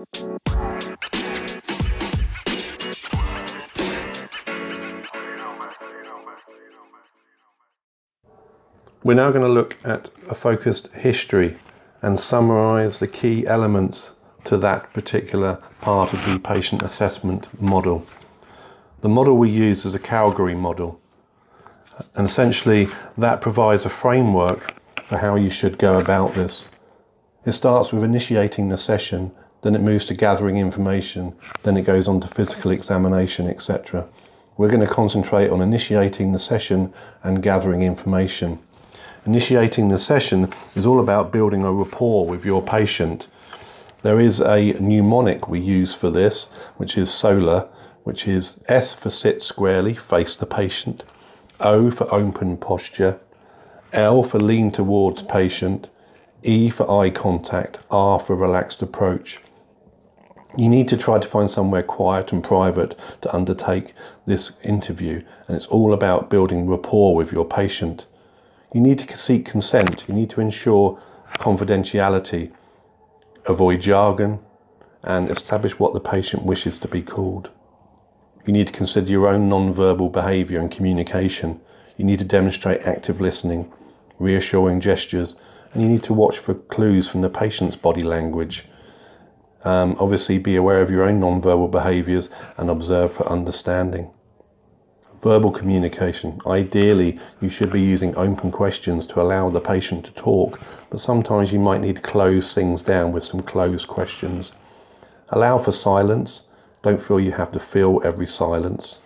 We're now going to look at a focused history and summarise the key elements to that particular part of the patient assessment model. The model we use is a Calgary model, and essentially that provides a framework for how you should go about this. It starts with initiating the session, then it moves to gathering information, then it goes on to physical examination, etc. We're going to concentrate on initiating the session and gathering information. Initiating the session is all about building a rapport with your patient. There is a mnemonic we use for this, which is SOLER, which is S for sit squarely, face the patient, O for open posture, L for lean towards patient, E for eye contact, R for relaxed approach. You need to try to find somewhere quiet and private to undertake this interview, and it's all about building rapport with your patient. You need to seek consent. You need to ensure confidentiality, avoid jargon, and establish what the patient wishes to be called. You need to consider your own non-verbal behaviour and communication. You need to demonstrate active listening, reassuring gestures, and you need to watch for clues from the patient's body language. Um, obviously, be aware of your own non-verbal behaviours and observe for understanding. Verbal communication. Ideally, you should be using open questions to allow the patient to talk, but sometimes you might need to close things down with some closed questions. Allow for silence. Don't feel you have to fill every silence.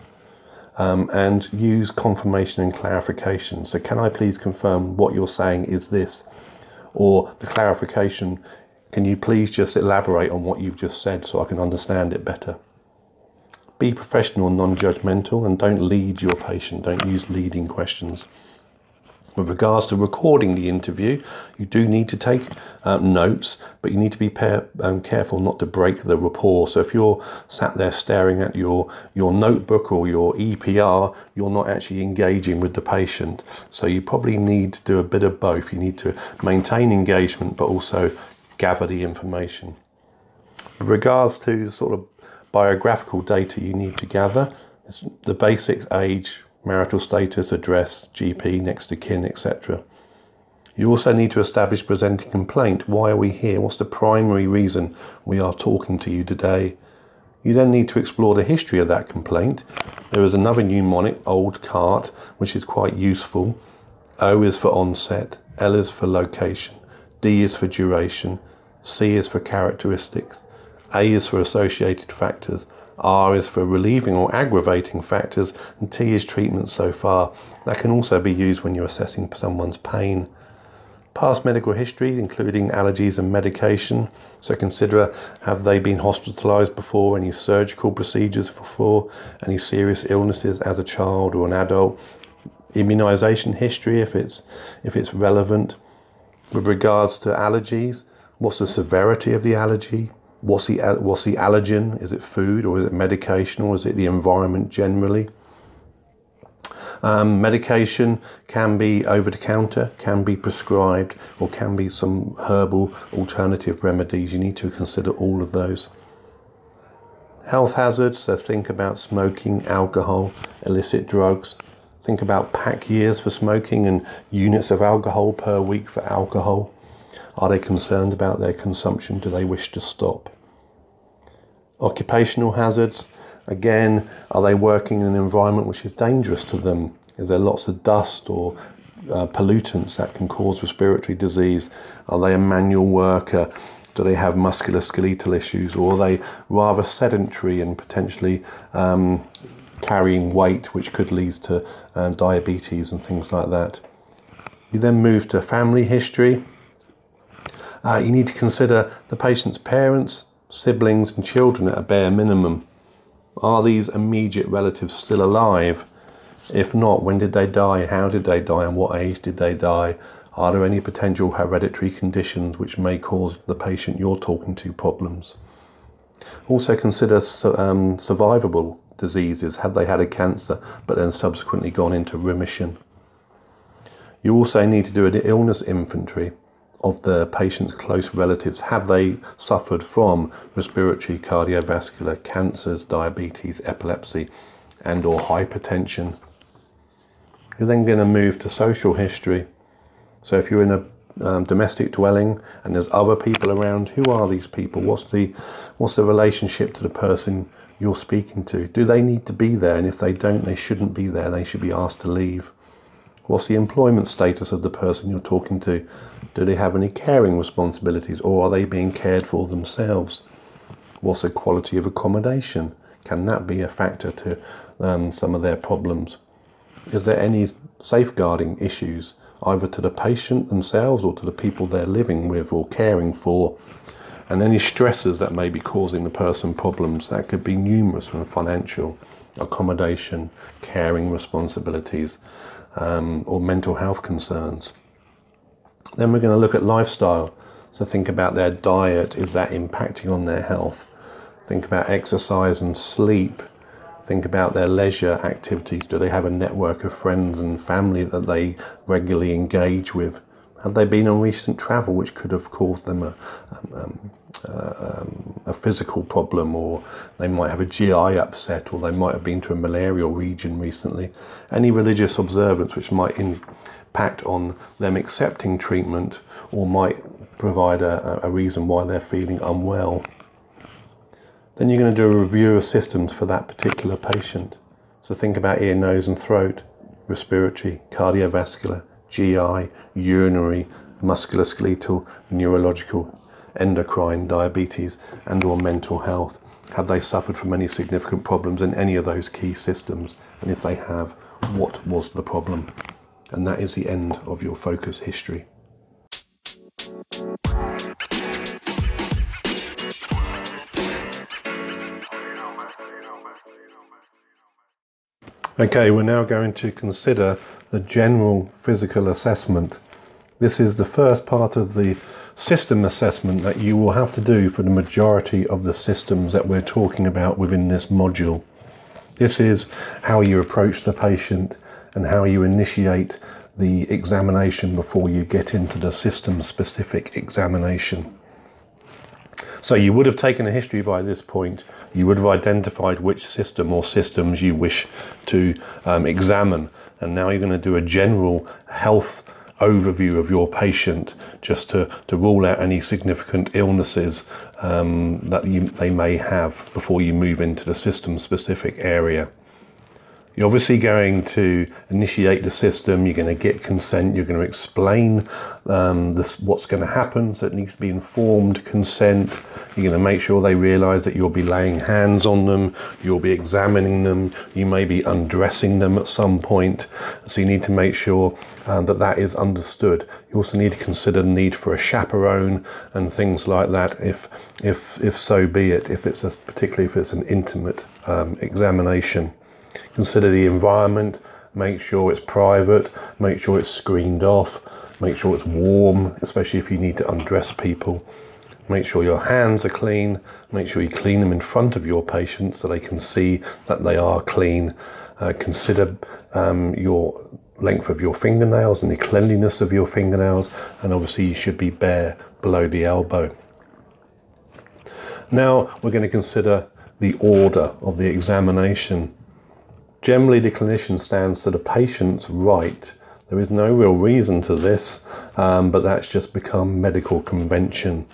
Um, and use confirmation and clarification. So, can I please confirm what you're saying is this? Or the clarification, can you please just elaborate on what you've just said so I can understand it better? Be professional and non judgmental and don't lead your patient. Don't use leading questions. With regards to recording the interview, you do need to take um, notes, but you need to be pair, um, careful not to break the rapport. So if you're sat there staring at your, your notebook or your EPR, you're not actually engaging with the patient. So you probably need to do a bit of both. You need to maintain engagement, but also gather the information. With regards to sort of biographical data you need to gather. The basics age, marital status, address, GP, next of kin, etc. You also need to establish presenting complaint. Why are we here? What's the primary reason we are talking to you today? You then need to explore the history of that complaint. There is another mnemonic, OLDCART, which is quite useful. O is for onset, L is for location, D is for duration, C is for characteristics, a is for associated factors, R is for relieving or aggravating factors, and T is treatment so far. That can also be used when you're assessing someone's pain. Past medical history, including allergies and medication. So consider have they been hospitalized before, any surgical procedures before, any serious illnesses as a child or an adult. Immunization history, if it's, if it's relevant. With regards to allergies, what's the severity of the allergy? What's the, what's the allergen? Is it food or is it medication or is it the environment generally? Um, medication can be over the counter, can be prescribed, or can be some herbal alternative remedies. You need to consider all of those. Health hazards, so think about smoking, alcohol, illicit drugs. Think about pack years for smoking and units of alcohol per week for alcohol. Are they concerned about their consumption? Do they wish to stop? Occupational hazards. Again, are they working in an environment which is dangerous to them? Is there lots of dust or uh, pollutants that can cause respiratory disease? Are they a manual worker? Do they have musculoskeletal issues? Or are they rather sedentary and potentially um, carrying weight, which could lead to uh, diabetes and things like that? You then move to family history. Uh, you need to consider the patient's parents, siblings, and children at a bare minimum. Are these immediate relatives still alive? If not, when did they die? How did they die? And what age did they die? Are there any potential hereditary conditions which may cause the patient you're talking to problems? Also consider um, survivable diseases. Have they had a cancer but then subsequently gone into remission? You also need to do an illness inventory. of the patient's close relatives have they suffered from respiratory, cardiovascular, cancers, diabetes, epilepsy, and or hypertension. You're then going to move to social history. So if you're in a um, domestic dwelling and there's other people around, who are these people? What's the what's the relationship to the person you're speaking to? Do they need to be there? And if they don't, they shouldn't be there. They should be asked to leave. What's the employment status of the person you're talking to? Do they have any caring responsibilities or are they being cared for themselves? What's the quality of accommodation? Can that be a factor to um, some of their problems? Is there any safeguarding issues, either to the patient themselves or to the people they're living with or caring for? And any stresses that may be causing the person problems that could be numerous from financial, accommodation, caring responsibilities, um, or mental health concerns. Then we're going to look at lifestyle. So think about their diet. Is that impacting on their health? Think about exercise and sleep. Think about their leisure activities. Do they have a network of friends and family that they regularly engage with? Have they been on recent travel which could have caused them a, um, um uh, um, a physical problem, or they might have a GI upset, or they might have been to a malarial region recently? Any religious observance which might impact on them accepting treatment or might provide a, a reason why they're feeling unwell. Then you're going to do a review of systems for that particular patient. So think about ear, nose, and throat, respiratory, cardiovascular, GI, urinary, musculoskeletal, neurological, endocrine, diabetes, and or mental health. Have they suffered from any significant problems in any of those key systems? And if they have, what was the problem? And that is the end of your focus history. Okay, we're now going to consider the general physical assessment. This is the first part of the system assessment that you will have to do for the majority of the systems that we're talking about within this module. This is how you approach the patient and how you initiate the examination before you get into the system specific examination. So you would have taken a history by this point. You would have identified which system or systems you wish to um, examine. And now you're going to do a general health overview of your patient just to, to rule out any significant illnesses um, that you, they may have before you move into the system specific area. You're obviously going to initiate the system, you're going to get consent, you're going to explain um, this, what's going to happen, so it needs to be informed consent. You're going to make sure they realise that you'll be laying hands on them, you'll be examining them, you may be undressing them at some point, so you need to make sure um, that that is understood. You also need to consider the need for a chaperone and things like that, if, if, if so be it, if it's a, particularly if it's an intimate um, examination. Consider the environment, make sure it's private, make sure it's screened off, make sure it's warm, especially if you need to undress people. Make sure your hands are clean, make sure you clean them in front of your patient so they can see that they are clean. Uh, consider um, your length of your fingernails and the cleanliness of your fingernails, and obviously you should be bare below the elbow. Now we're going to consider the order of the examination. Generally, the clinician stands to the patient's right. There is no real reason to this, um, but that's just become medical convention.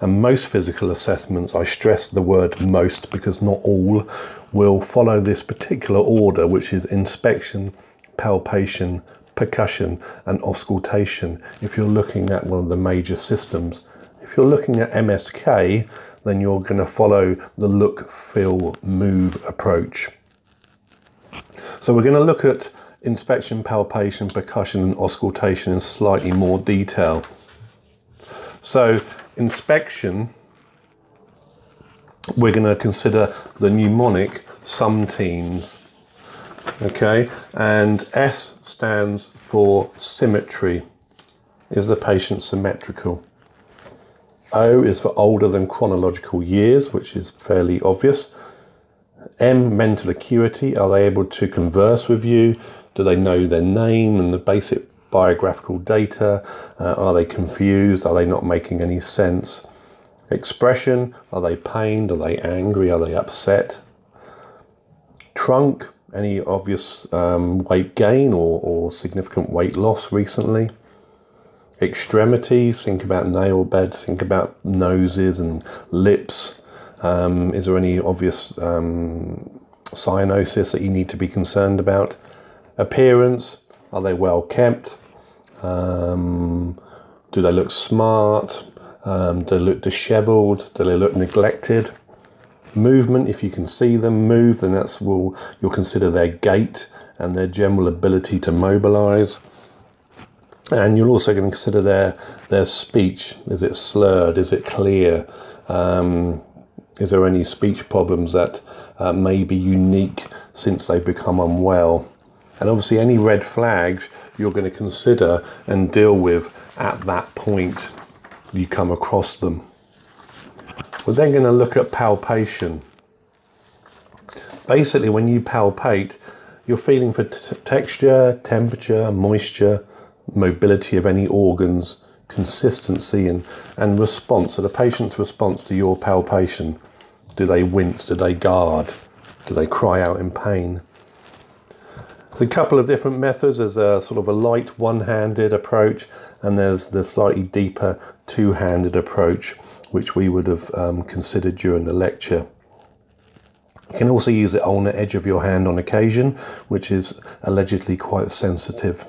And most physical assessments, I stress the word most because not all, will follow this particular order, which is inspection, palpation, percussion, and auscultation. If you're looking at one of the major systems, if you're looking at MSK, then you're going to follow the look, feel, move approach. So we're going to look at inspection, palpation, percussion and auscultation in slightly more detail. So inspection, we're going to consider the mnemonic SUMTEENS. Okay, and S stands for symmetry. Is the patient symmetrical? O is for older than chronological years, which is fairly obvious. M, mental acuity. Are they able to converse with you? Do they know their name and the basic biographical data? Uh, are they confused? Are they not making any sense? Expression, are they pained? Are they angry? Are they upset? Trunk, any obvious um, weight gain or, or significant weight loss recently? Extremities, think about nail beds, think about noses and lips. Um, is there any obvious um, cyanosis that you need to be concerned about? Appearance, are they well kept? Um, do they look smart? Um, do they look dishevelled? Do they look neglected? Movement, if you can see them move, then that's will you'll consider their gait and their general ability to mobilise. And you're also going to consider their their speech. Is it slurred? Is it clear? Um, is there any speech problems that uh, may be unique since they've become unwell? And obviously, any red flags you're going to consider and deal with at that point you come across them. We're then going to look at palpation. Basically, when you palpate, you're feeling for t- texture, temperature, moisture, mobility of any organs, consistency, and, and response. So, the patient's response to your palpation do they wince? Do they guard? Do they cry out in pain? a couple of different methods. There's a sort of a light one-handed approach, and there's the slightly deeper two-handed approach, which we would have um, considered during the lecture. You can also use it on the edge of your hand on occasion, which is allegedly quite sensitive.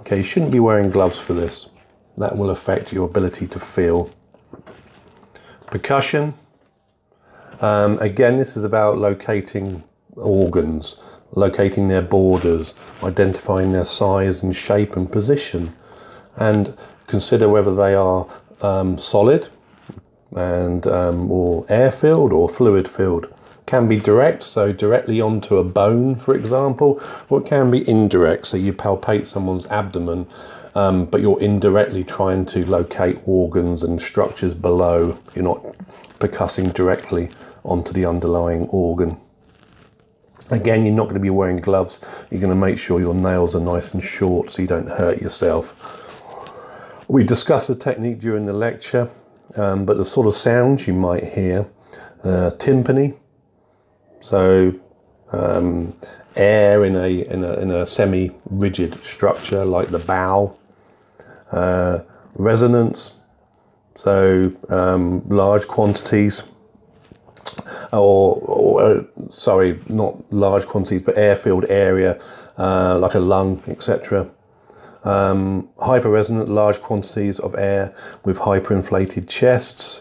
Okay, you shouldn't be wearing gloves for this. That will affect your ability to feel. Percussion. Um, again, this is about locating organs locating their borders, identifying their size and shape and position, and consider whether they are um, solid and um, or air filled or fluid filled. Can be direct, so directly onto a bone, for example, or it can be indirect, so you palpate someone's abdomen, um, but you're indirectly trying to locate organs and structures below. You're not percussing directly onto the underlying organ. Again, you're not going to be wearing gloves. You're going to make sure your nails are nice and short so you don't hurt yourself. We discussed the technique during the lecture, um, but the sort of sounds you might hear uh, tympany, so um, air in a, in a, in a semi rigid structure like the bow, uh, resonance, so um, large quantities or, or uh, sorry, not large quantities, but air-filled area, uh, like a lung, etc. Um, hyperresonant, large quantities of air with hyperinflated chests,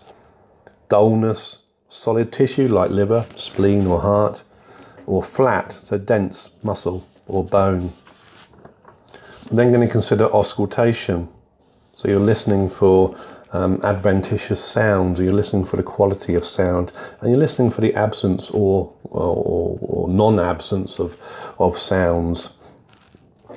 dullness, solid tissue like liver, spleen, or heart, or flat, so dense muscle or bone. I'm then going to consider auscultation. So you're listening for um, adventitious sounds, you're listening for the quality of sound, and you're listening for the absence or, or, or non absence of, of sounds,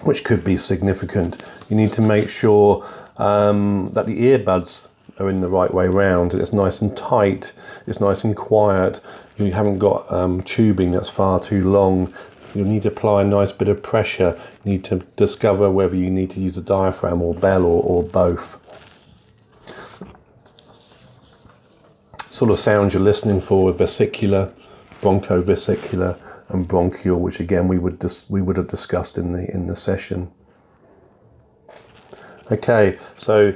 which could be significant. You need to make sure um, that the earbuds are in the right way round, it's nice and tight, it's nice and quiet, you haven't got um, tubing that's far too long. You need to apply a nice bit of pressure. You need to discover whether you need to use a diaphragm or bell or, or both. Sort of sounds you're listening for vesicular, bronchovesicular, and bronchial, which again we would dis- we would have discussed in the in the session. Okay, so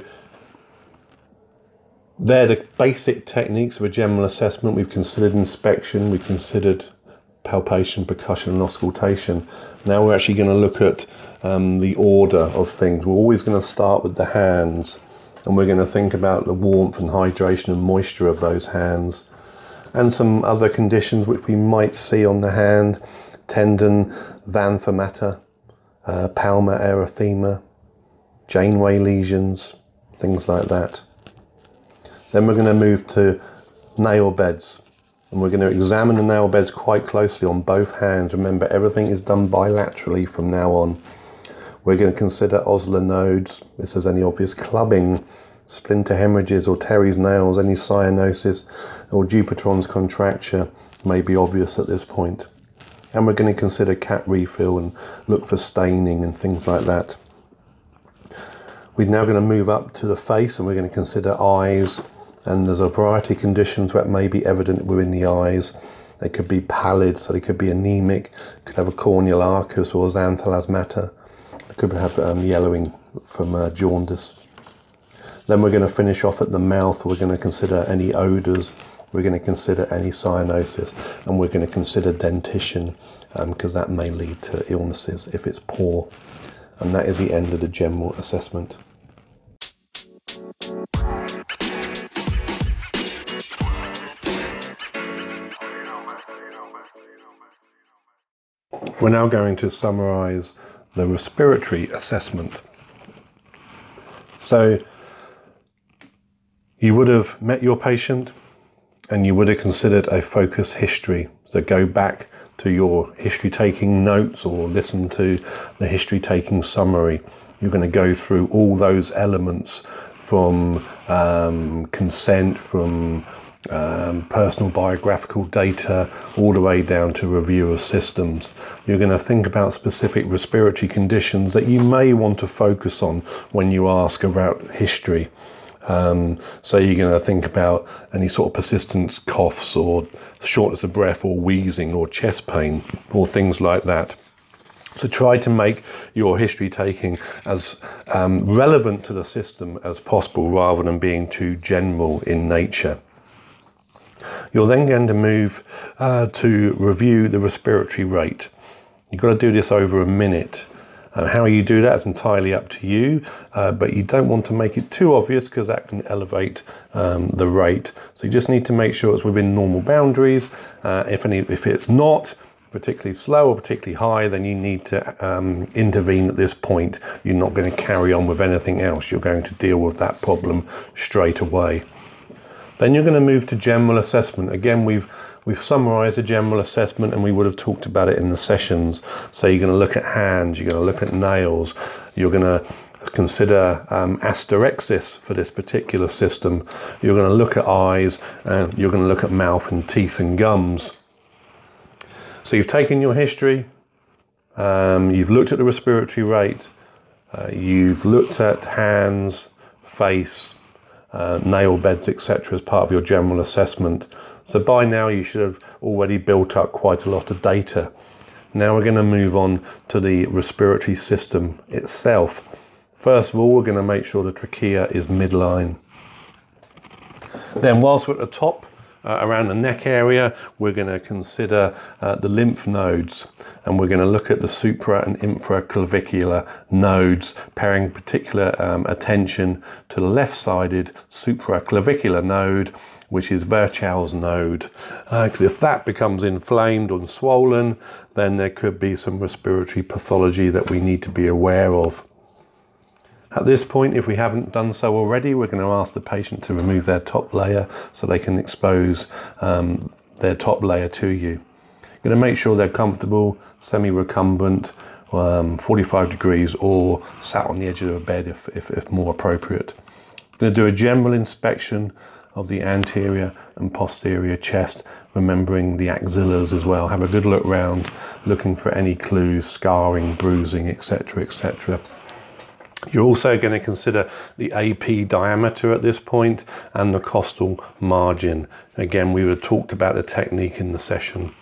they're the basic techniques of a general assessment. We've considered inspection, we've considered palpation, percussion, and auscultation. Now we're actually going to look at um, the order of things. We're always going to start with the hands and we're going to think about the warmth and hydration and moisture of those hands and some other conditions which we might see on the hand tendon xanthomata, uh, palmar erythema, Janeway lesions, things like that. Then we're going to move to nail beds and we're going to examine the nail beds quite closely on both hands. Remember, everything is done bilaterally from now on. We're going to consider Osler nodes, if there's any obvious clubbing, splinter hemorrhages or Terry's nails, any cyanosis or Dupuytren's contracture may be obvious at this point. And we're going to consider cap refill and look for staining and things like that. We're now going to move up to the face and we're going to consider eyes. And there's a variety of conditions that may be evident within the eyes. They could be pallid, so they could be anemic, could have a corneal arcus or xanthelasmata, could have um, yellowing from uh, jaundice. Then we're going to finish off at the mouth. We're going to consider any odours. We're going to consider any cyanosis, and we're going to consider dentition because um, that may lead to illnesses if it's poor. And that is the end of the general assessment. We're now going to summarise the respiratory assessment. So, you would have met your patient and you would have considered a focus history. So, go back to your history taking notes or listen to the history taking summary. You're going to go through all those elements from um, consent, from um, personal biographical data, all the way down to review of systems. You're going to think about specific respiratory conditions that you may want to focus on when you ask about history. Um, so you're going to think about any sort of persistent coughs or shortness of breath or wheezing or chest pain or things like that. So try to make your history taking as um, relevant to the system as possible rather than being too general in nature. You're then going to move uh, to review the respiratory rate. You've got to do this over a minute. And how you do that is entirely up to you, uh, but you don't want to make it too obvious because that can elevate um, the rate. So you just need to make sure it's within normal boundaries. Uh, if any, if it's not particularly slow or particularly high, then you need to um, intervene at this point. You're not going to carry on with anything else. You're going to deal with that problem straight away. Then you're going to move to general assessment. Again, we've we've summarized a general assessment and we would have talked about it in the sessions. So you're going to look at hands, you're going to look at nails, you're going to consider um, asterixis for this particular system. You're going to look at eyes and you're going to look at mouth and teeth and gums. So you've taken your history, um, you've looked at the respiratory rate, uh, you've looked at hands, face, uh, nail beds, etc., as part of your general assessment. So by now you should have already built up quite a lot of data. Now we're going to move on to the respiratory system itself. First of all, we're going to make sure the trachea is midline. Then, whilst we're at the top, uh, around the neck area, we're going to consider uh, the lymph nodes and we're going to look at the supra and infraclavicular nodes, paying particular um, attention to the left sided supraclavicular node, which is Virchow's node. Because uh, if that becomes inflamed and swollen, then there could be some respiratory pathology that we need to be aware of. At this point, if we haven't done so already, we're going to ask the patient to remove their top layer so they can expose um, their top layer to you. You're going to make sure they're comfortable, semi recumbent, um, 45 degrees, or sat on the edge of a bed if, if, if more appropriate. I'm going to do a general inspection of the anterior and posterior chest, remembering the axillas as well. Have a good look round, looking for any clues, scarring, bruising, etc., etc. You're also going to consider the AP diameter at this point and the costal margin. Again, we have talked about the technique in the session.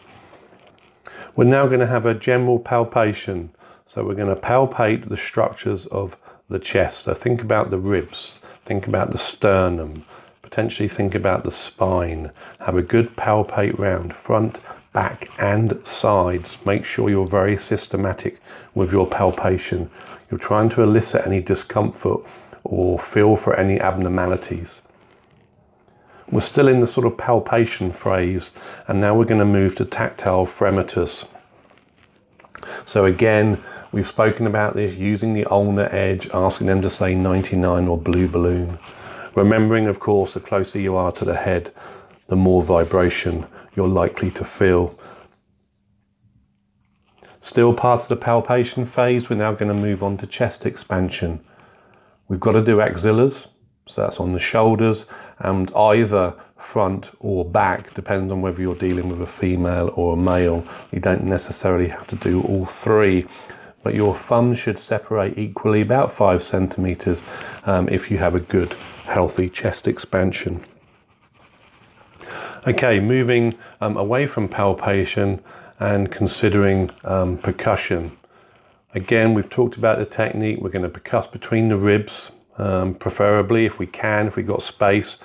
We're now going to have a general palpation. So we're going to palpate the structures of the chest. So think about the ribs, think about the sternum, potentially think about the spine. Have a good palpate round front, back, and sides. Make sure you're very systematic with your palpation. You're trying to elicit any discomfort or feel for any abnormalities. We're still in the sort of palpation phase, and now we're going to move to tactile fremitus. So, again, we've spoken about this using the ulnar edge, asking them to say 99 or blue balloon. Remembering, of course, the closer you are to the head, the more vibration you're likely to feel. Still part of the palpation phase, we're now going to move on to chest expansion. We've got to do axillas, so that's on the shoulders and either front or back, depends on whether you're dealing with a female or a male. You don't necessarily have to do all three, but your thumbs should separate equally about five centimeters um, if you have a good, healthy chest expansion. Okay, moving um, away from palpation and considering um, percussion. Again, we've talked about the technique. We're going to percuss between the ribs, um, preferably if we can, if we've got space.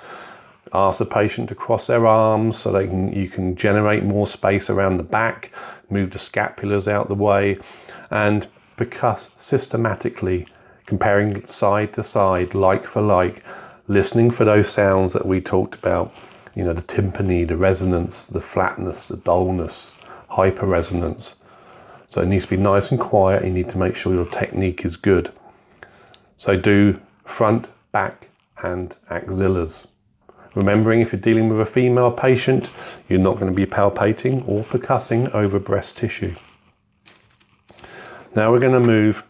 Ask the patient to cross their arms so they can you can generate more space around the back, move the scapulars out the way, and percuss systematically, comparing side to side, like for like, listening for those sounds that we talked about. You know, the tympany, the resonance, the flatness, the dullness, hyper resonance. So it needs to be nice and quiet. You need to make sure your technique is good. So do front, back, and axillars. Remembering if you're dealing with a female patient, you're not going to be palpating or percussing over breast tissue. Now we're going to move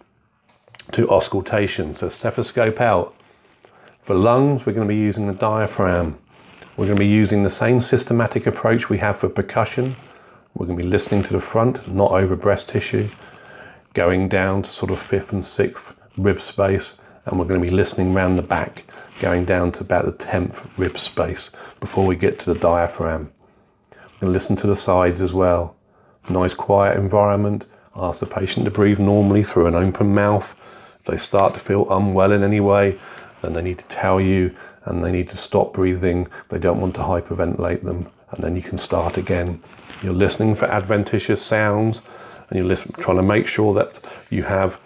to auscultation. So stethoscope out. For lungs, we're going to be using the diaphragm. We're going to be using the same systematic approach we have for percussion. We're going to be listening to the front, not over breast tissue, going down to sort of fifth and sixth rib space, and we're going to be listening round the back, going down to about the 10th rib space before we get to the diaphragm. We're going to listen to the sides as well. Nice quiet environment. Ask the patient to breathe normally through an open mouth. If they start to feel unwell in any way, then they need to tell you and they need to stop breathing. They don't want to hyperventilate them, and then you can start again. You're listening for adventitious sounds, and you're trying to make sure that you have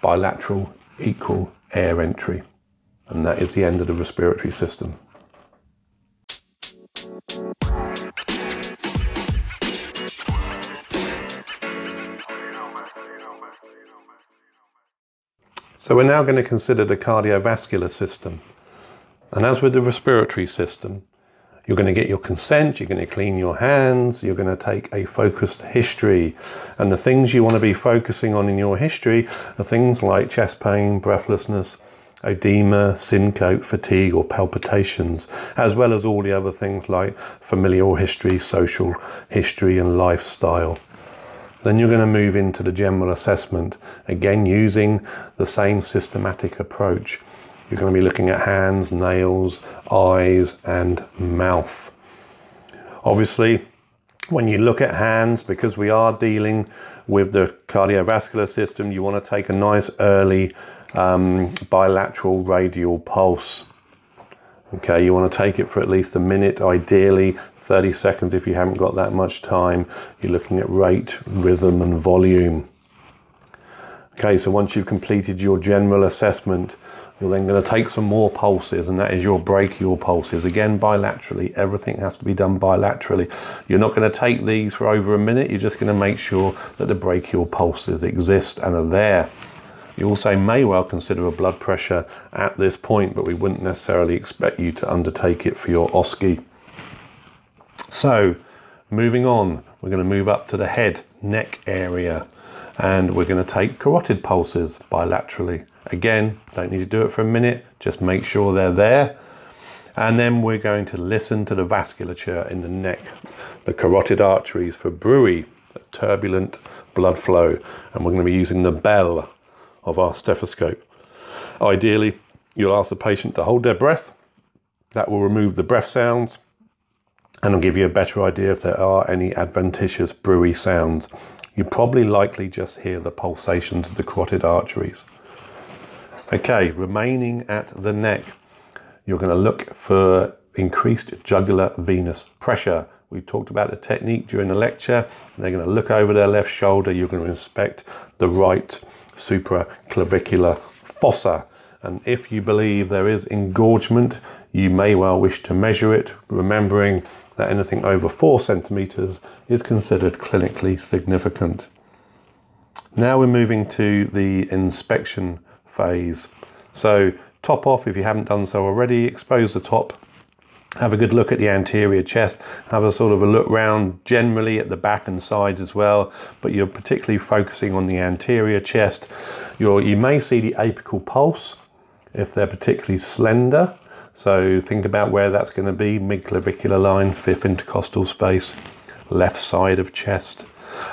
bilateral equal air entry, and that is the end of the respiratory system. So we're now going to consider the cardiovascular system. And as with the respiratory system, you're going to get your consent, you're going to clean your hands, you're going to take a focused history. And the things you want to be focusing on in your history are things like chest pain, breathlessness, edema, syncope, fatigue, or palpitations, as well as all the other things like familial history, social history, and lifestyle. Then you're going to move into the general assessment, again using the same systematic approach. You're going to be looking at hands, nails, eyes, and mouth. Obviously, when you look at hands, because we are dealing with the cardiovascular system, you want to take a nice early um, bilateral radial pulse. Okay, you want to take it for at least a minute, ideally 30 seconds if you haven't got that much time. You're looking at rate, rhythm, and volume. Okay, so once you've completed your general assessment, you're then going to take some more pulses, and that is your brachial pulses. Again, bilaterally. Everything has to be done bilaterally. You're not going to take these for over a minute. You're just going to make sure that the brachial pulses exist and are there. You also may well consider a blood pressure at this point, but we wouldn't necessarily expect you to undertake it for your OSCE. So, moving on, we're going to move up to the head, neck area, and we're going to take carotid pulses bilaterally. Again, don't need to do it for a minute, just make sure they're there. And then we're going to listen to the vasculature in the neck, the carotid arteries for bruit, turbulent blood flow. And we're going to be using the bell of our stethoscope. Ideally, you'll ask the patient to hold their breath. That will remove the breath sounds and will give you a better idea if there are any adventitious bruit sounds. You probably likely just hear the pulsations of the carotid arteries. Okay, remaining at the neck, you're going to look for increased jugular venous pressure. We talked about the technique during the lecture. They're going to look over their left shoulder. You're going to inspect the right supraclavicular fossa. And if you believe there is engorgement, you may well wish to measure it, remembering that anything over four centimeters is considered clinically significant. Now we're moving to the inspection phase. So top off if you haven't done so already, expose the top, have a good look at the anterior chest, have a sort of a look round generally at the back and sides as well, but you're particularly focusing on the anterior chest. You're, you may see the apical pulse if they're particularly slender. So think about where that's going to be, mid clavicular line, fifth intercostal space, left side of chest.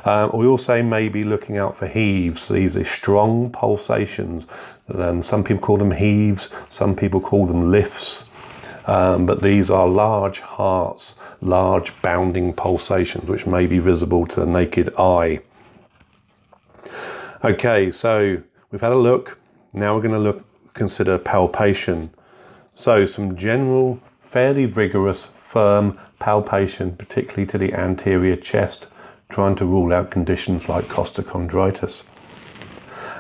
Um, we also may be looking out for heaves. These are strong pulsations. Um, some people call them heaves, some people call them lifts, um, but these are large hearts, large bounding pulsations, which may be visible to the naked eye. Okay, so we've had a look. Now we're going to look consider palpation. So some general, fairly vigorous, firm palpation, particularly to the anterior chest, trying to rule out conditions like costochondritis.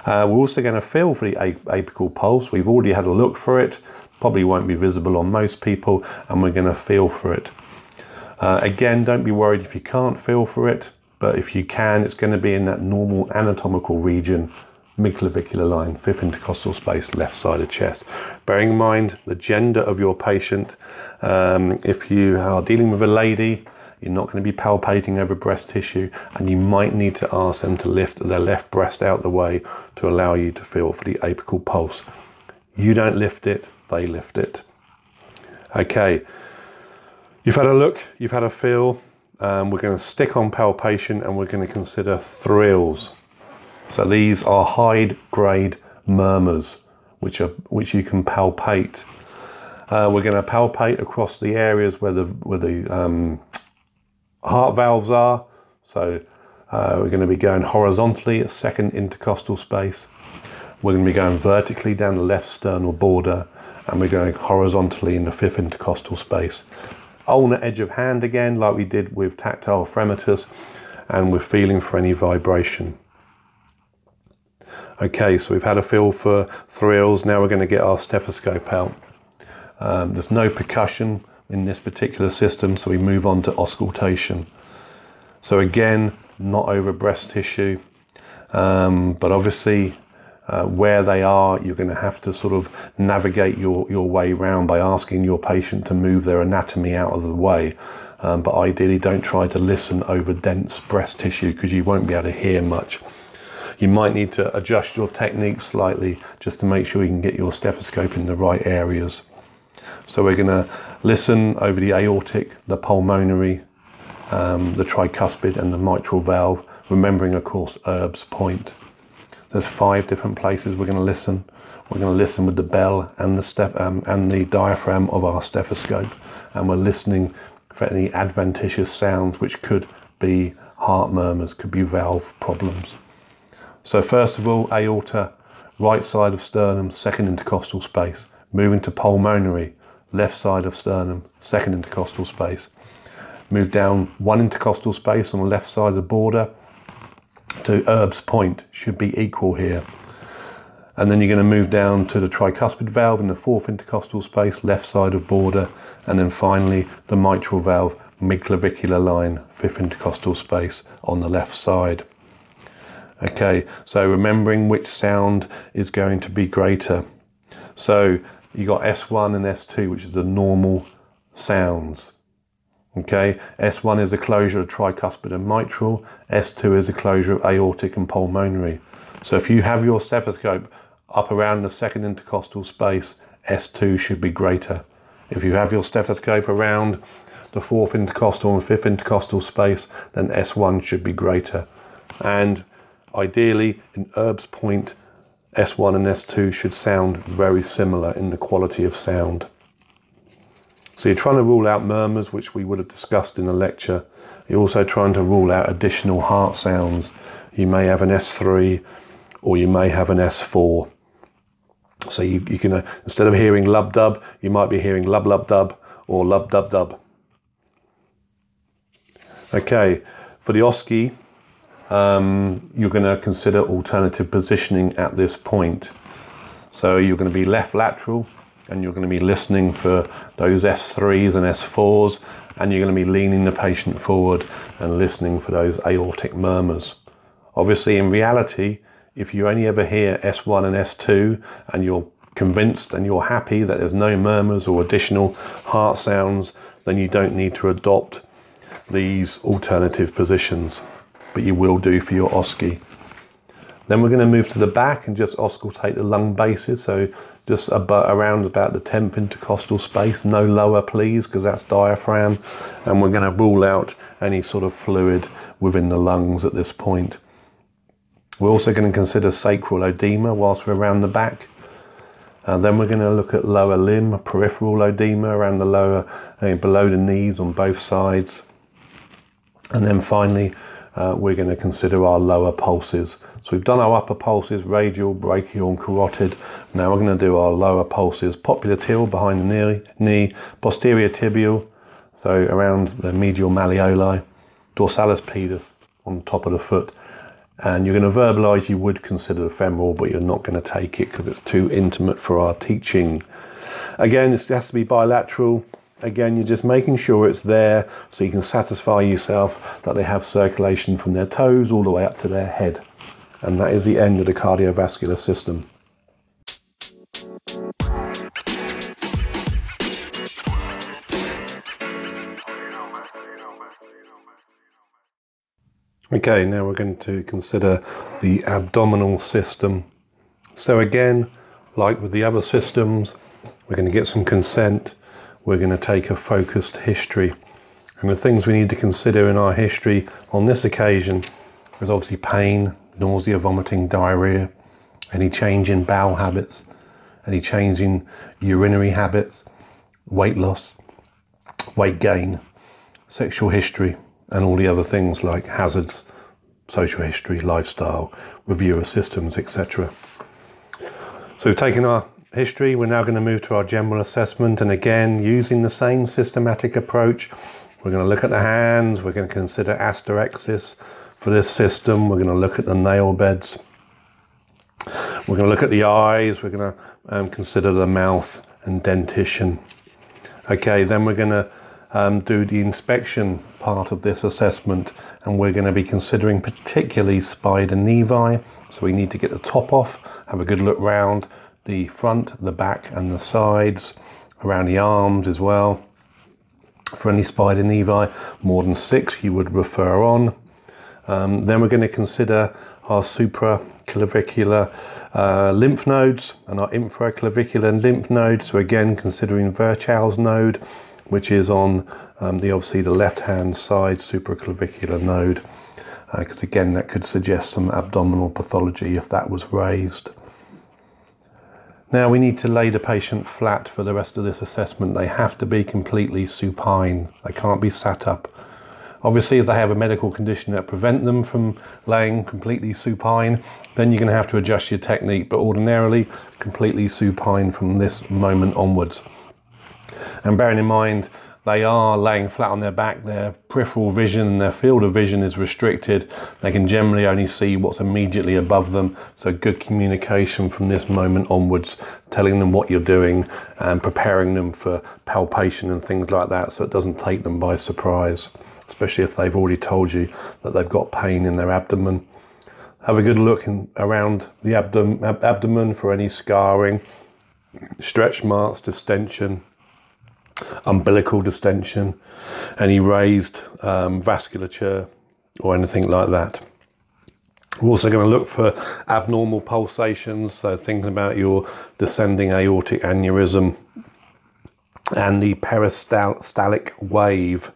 Uh, we're also going to feel for the apical pulse. We've already had a look for it. Probably won't be visible on most people, and we're going to feel for it. Uh, again, don't be worried if you can't feel for it, but if you can, it's going to be in that normal anatomical region midclavicular line, fifth intercostal space, left side of chest. Bearing in mind the gender of your patient, um, if you are dealing with a lady, you're not going to be palpating over breast tissue, and you might need to ask them to lift their left breast out the way to allow you to feel for the apical pulse. You don't lift it, they lift it. Okay, you've had a look, you've had a feel. Um, we're going to stick on palpation and we're going to consider thrills. So these are high grade murmurs, which are which you can palpate. Uh, we're going to palpate across the areas where the where the um, heart valves are. So uh, we're going to be going horizontally at second intercostal space. We're going to be going vertically down the left sternal border, and we're going horizontally in the fifth intercostal space. Ulnar edge of hand again, like we did with tactile fremitus, and we're feeling for any vibration. Okay, so we've had a feel for thrills. Now we're going to get our stethoscope out. Um, there's no percussion in this particular system, so we move on to auscultation. So again, not over breast tissue, um, but obviously uh, where they are, you're going to have to sort of navigate your, your way around by asking your patient to move their anatomy out of the way. Um, but ideally, don't try to listen over dense breast tissue because you won't be able to hear much you might need to adjust your technique slightly just to make sure you can get your stethoscope in the right areas. So we're going to listen over the aortic, the pulmonary, um, the tricuspid, and the mitral valve, remembering, of course, Erb's point. There's five different places we're going to listen. We're going to listen with the bell and the step um, and the diaphragm of our stethoscope, and we're listening for any adventitious sounds, which could be heart murmurs, could be valve problems. So first of all, aorta, right side of sternum, second intercostal space. Moving to pulmonary, left side of sternum, second intercostal space. Move down one intercostal space on the left side of the border to Herb's point, should be equal here. And then you're going to move down to the tricuspid valve in the fourth intercostal space, left side of border. And then finally, the mitral valve, midclavicular line, fifth intercostal space on the left side. Okay, so remembering which sound is going to be greater. So you got S1 and S2, which is the normal sounds. Okay, S1 is a closure of tricuspid and mitral, S2 is a closure of aortic and pulmonary. So if you have your stethoscope up around the second intercostal space, S2 should be greater. If you have your stethoscope around the fourth intercostal and fifth intercostal space, then S1 should be greater. And Ideally, in Erb's point, S1 and S2 should sound very similar in the quality of sound. So you're trying to rule out murmurs, which we would have discussed in the lecture. You're also trying to rule out additional heart sounds. You may have an S3 or you may have an S4. So you, you can, uh, instead of hearing lub dub, you might be hearing lub lub dub or lub dub dub. Okay, for the OSCE, um, you're going to consider alternative positioning at this point. So you're going to be left lateral and you're going to be listening for those S3s and S4s and you're going to be leaning the patient forward and listening for those aortic murmurs. Obviously, in reality, if you only ever hear S1 and S2 and you're convinced and you're happy that there's no murmurs or additional heart sounds, then you don't need to adopt these alternative positions but you will do for your OSCE. Then we're going to move to the back and just auscultate the lung bases. So just about around about the 10th intercostal space, no lower please, because that's diaphragm, and we're going to rule out any sort of fluid within the lungs at this point. We're also going to consider sacral edema whilst we're around the back. Uh, then we're going to look at lower limb, peripheral edema around the lower, uh, below the knees on both sides. And then finally, uh, we're going to consider our lower pulses. So we've done our upper pulses, radial, brachial and carotid. Now we're going to do our lower pulses, popular popliteal behind the knee, knee posterior tibial, so around the medial malleoli, dorsalis pedis on top of the foot. And you're going to verbalize you would consider the femoral, but you're not going to take it because it's too intimate for our teaching. Again, this has to be bilateral. Again, you're just making sure it's there so you can satisfy yourself that they have circulation from their toes all the way up to their head and that is the end of the cardiovascular system. Okay, now we're going to consider the abdominal system. So, again, like with the other systems, we're going to get some consent, we're going to take a focused history. And the things we need to consider in our history on this occasion is obviously pain, nausea, vomiting, diarrhea, any change in bowel habits, any change in urinary habits, weight loss, weight gain, sexual history, and all the other things like hazards, social history, lifestyle, review of systems, etc. So we've taken our history, we're now going to move to our general assessment, and again, using the same systematic approach, we're going to look at the hands, we're going to consider asterixis, for this system. We're going to look at the nail beds. We're going to look at the eyes. We're going to um, consider the mouth and dentition. Okay, then we're going to um, do the inspection part of this assessment, and we're going to be considering particularly spider nevi. So we need to get the top off, have a good look round the front, the back, and the sides, around the arms as well. For any spider nevi, more than six, you would refer on. Um, then we're going to consider our supraclavicular uh, lymph nodes and our infraclavicular lymph nodes. So again, considering Virchow's node, which is on um, the obviously the left-hand side supraclavicular node, because uh, again that could suggest some abdominal pathology if that was raised. Now we need to lay the patient flat for the rest of this assessment. They have to be completely supine. They can't be sat up Obviously, if they have a medical condition that prevent them from laying completely supine, then you're going to have to adjust your technique. But ordinarily, completely supine from this moment onwards. And bearing in mind, they are laying flat on their back, their peripheral vision their field of vision is restricted. They can generally only see what's immediately above them. So, good communication from this moment onwards, telling them what you're doing and preparing them for palpation and things like that so it doesn't take them by surprise especially if they've already told you that they've got pain in their abdomen. Have a good look in, around the ab- abdomen for any scarring, stretch marks, distension, umbilical distension, any raised um, vasculature, or anything like that. We're also going to look for abnormal pulsations, so thinking about your descending aortic aneurysm and the peristaltic wave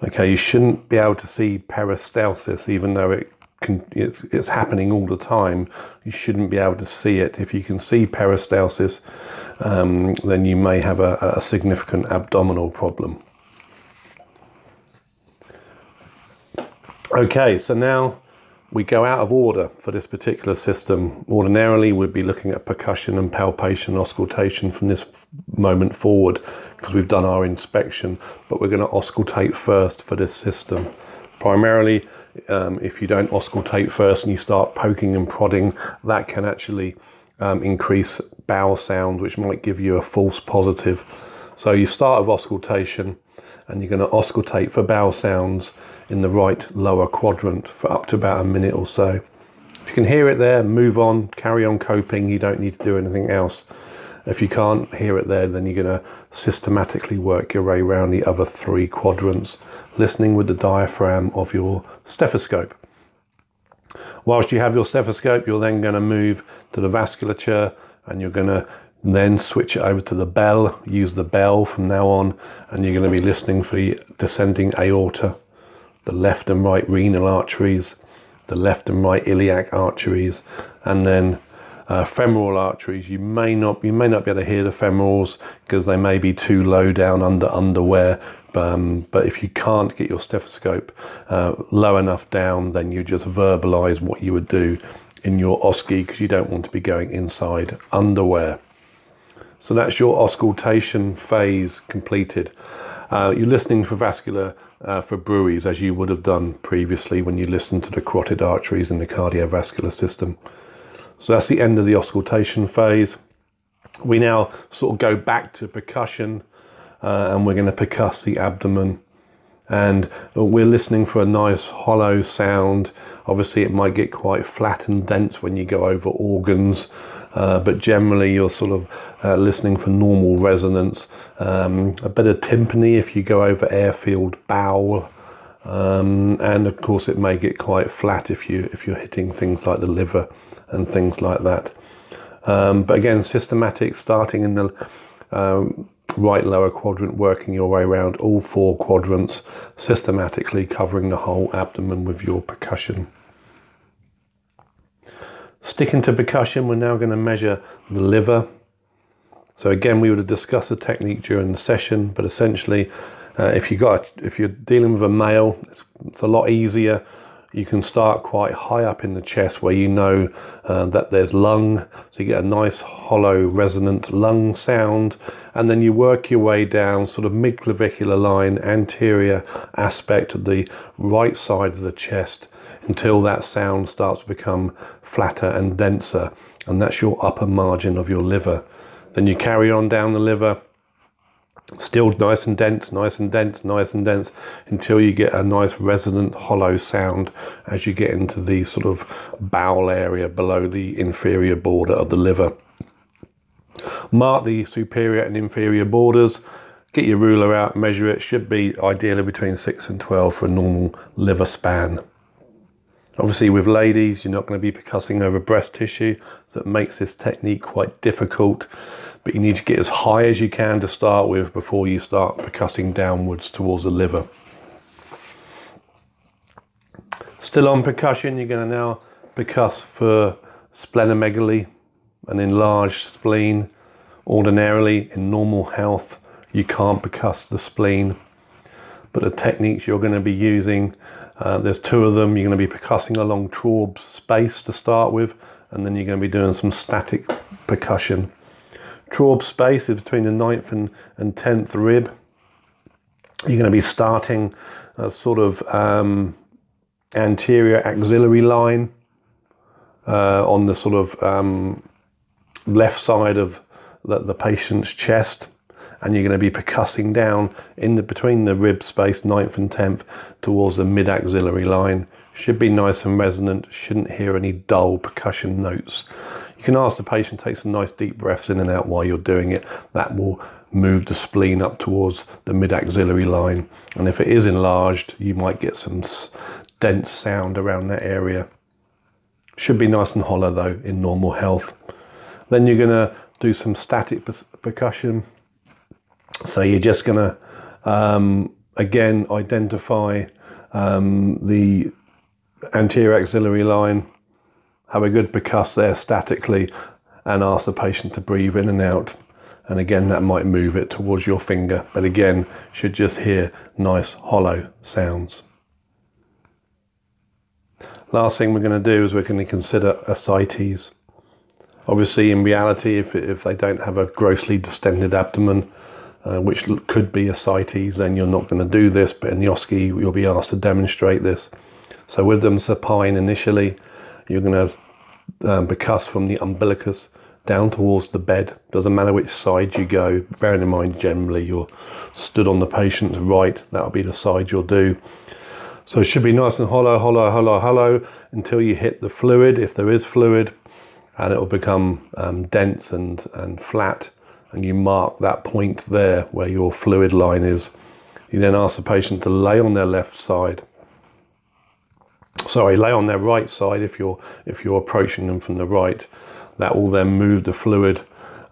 Okay, you shouldn't be able to see peristalsis, even though it can, it's, it's happening all the time. You shouldn't be able to see it. If you can see peristalsis, um, then you may have a, a significant abdominal problem. Okay, so now we go out of order for this particular system. Ordinarily, we'd be looking at percussion and palpation, auscultation from this moment forward because we've done our inspection, but we're going to auscultate first for this system. Primarily, um, if you don't auscultate first and you start poking and prodding, that can actually um, increase bowel sound, which might give you a false positive. So you start with auscultation and you're going to auscultate for bowel sounds in the right lower quadrant for up to about a minute or so. If you can hear it there, move on, carry on coping, you don't need to do anything else. If you can't hear it there, then you're going to systematically work your way around the other three quadrants, listening with the diaphragm of your stethoscope. Whilst you have your stethoscope, you're then going to move to the vasculature and you're going to then switch it over to the bell, use the bell from now on, and you're going to be listening for the descending aorta, the left and right renal arteries, the left and right iliac arteries, and then uh, femoral arteries. You may not you may not be able to hear the femorals because they may be too low down under underwear. Um, but if you can't get your stethoscope uh, low enough down, then you just verbalize what you would do in your OSCE because you don't want to be going inside underwear. So that's your auscultation phase completed. Uh, you're listening for vascular uh, for bruits as you would have done previously when you listened to the carotid arteries in the cardiovascular system. So that's the end of the auscultation phase. We now sort of go back to percussion uh, and we're going to percuss the abdomen. And we're listening for a nice hollow sound. Obviously, it might get quite flat and dense when you go over organs, uh, but generally, you're sort of uh, listening for normal resonance. Um, a bit of tympany if you go over airfield bowel. Um, and of course, it may get quite flat if you if you're hitting things like the liver and things like that. Um, but again, systematic, starting in the um, right lower quadrant, working your way around all four quadrants, systematically covering the whole abdomen with your percussion. Sticking to percussion, we're now going to measure the liver. So again, we would have discussed the technique during the session, but essentially, uh, if you got if you're dealing with a male, it's, it's a lot easier you can start quite high up in the chest where you know uh, that there's lung, so you get a nice hollow resonant lung sound, and then you work your way down sort of mid clavicular line, anterior aspect of the right side of the chest until that sound starts to become flatter and denser, and that's your upper margin of your liver. Then you carry on down the liver still nice and dense, nice and dense, nice and dense until you get a nice resonant hollow sound as you get into the sort of bowel area below the inferior border of the liver. Mark the superior and inferior borders. Get your ruler out, measure it. Should be ideally between 6 and 12 for a normal liver span. Obviously, with ladies, you're not going to be percussing over breast tissue, so it makes this technique quite difficult but you need to get as high as you can to start with before you start percussing downwards towards the liver. Still on percussion, you're going to now percuss for splenomegaly, an enlarged spleen. Ordinarily, in normal health, you can't percuss the spleen, but the techniques you're going to be using, uh, there's two of them. You're going to be percussing along Traube's space to start with, and then you're going to be doing some static percussion. Traube space is between the ninth and, and 10th rib. You're going to be starting a sort of um, anterior axillary line uh, on the sort of um, left side of the, the, patient's chest. And you're going to be percussing down in the between the rib space, ninth and tenth, towards the mid axillary line. Should be nice and resonant. Shouldn't hear any dull percussion notes. You can ask the patient take some nice deep breaths in and out while you're doing it. That will move the spleen up towards the mid axillary line. And if it is enlarged, you might get some dense sound around that area. Should be nice and hollow though in normal health. Then you're going to do some static percussion. So you're just going to um, again identify um, the anterior axillary line have a good percuss there statically and ask the patient to breathe in and out. And again, that might move it towards your finger, but again, should just hear nice hollow sounds. Last thing we're going to do is we're going to consider ascites. Obviously, in reality, if, if they don't have a grossly distended abdomen, uh, which could be ascites, then you're not going to do this, but in OSCE, you'll be asked to demonstrate this. So with them supine initially, you're going to um, percuss from the umbilicus down towards the bed. Doesn't matter which side you go. Bearing in mind, generally you're stood on the patient's right. That'll be the side you'll do. So it should be nice and hollow, hollow, hollow, hollow until you hit the fluid, if there is fluid, and it will become um, dense and, and flat. And you mark that point there where your fluid line is. You then ask the patient to lay on their left side sorry, lay on their right side if you're if you're approaching them from the right. That will then move the fluid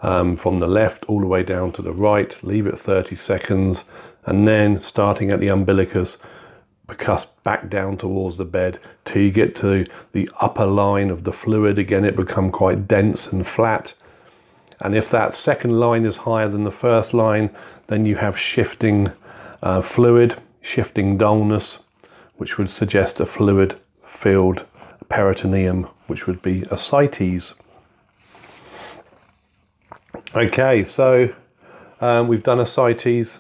um, from the left all the way down to the right, leave it 30 seconds, and then starting at the umbilicus, percuss back down towards the bed till you get to the upper line of the fluid. Again, it become quite dense and flat. And if that second line is higher than the first line, then you have shifting uh, fluid, shifting dullness, which would suggest a fluid filled peritoneum, which would be ascites. Okay, so um, we've done ascites,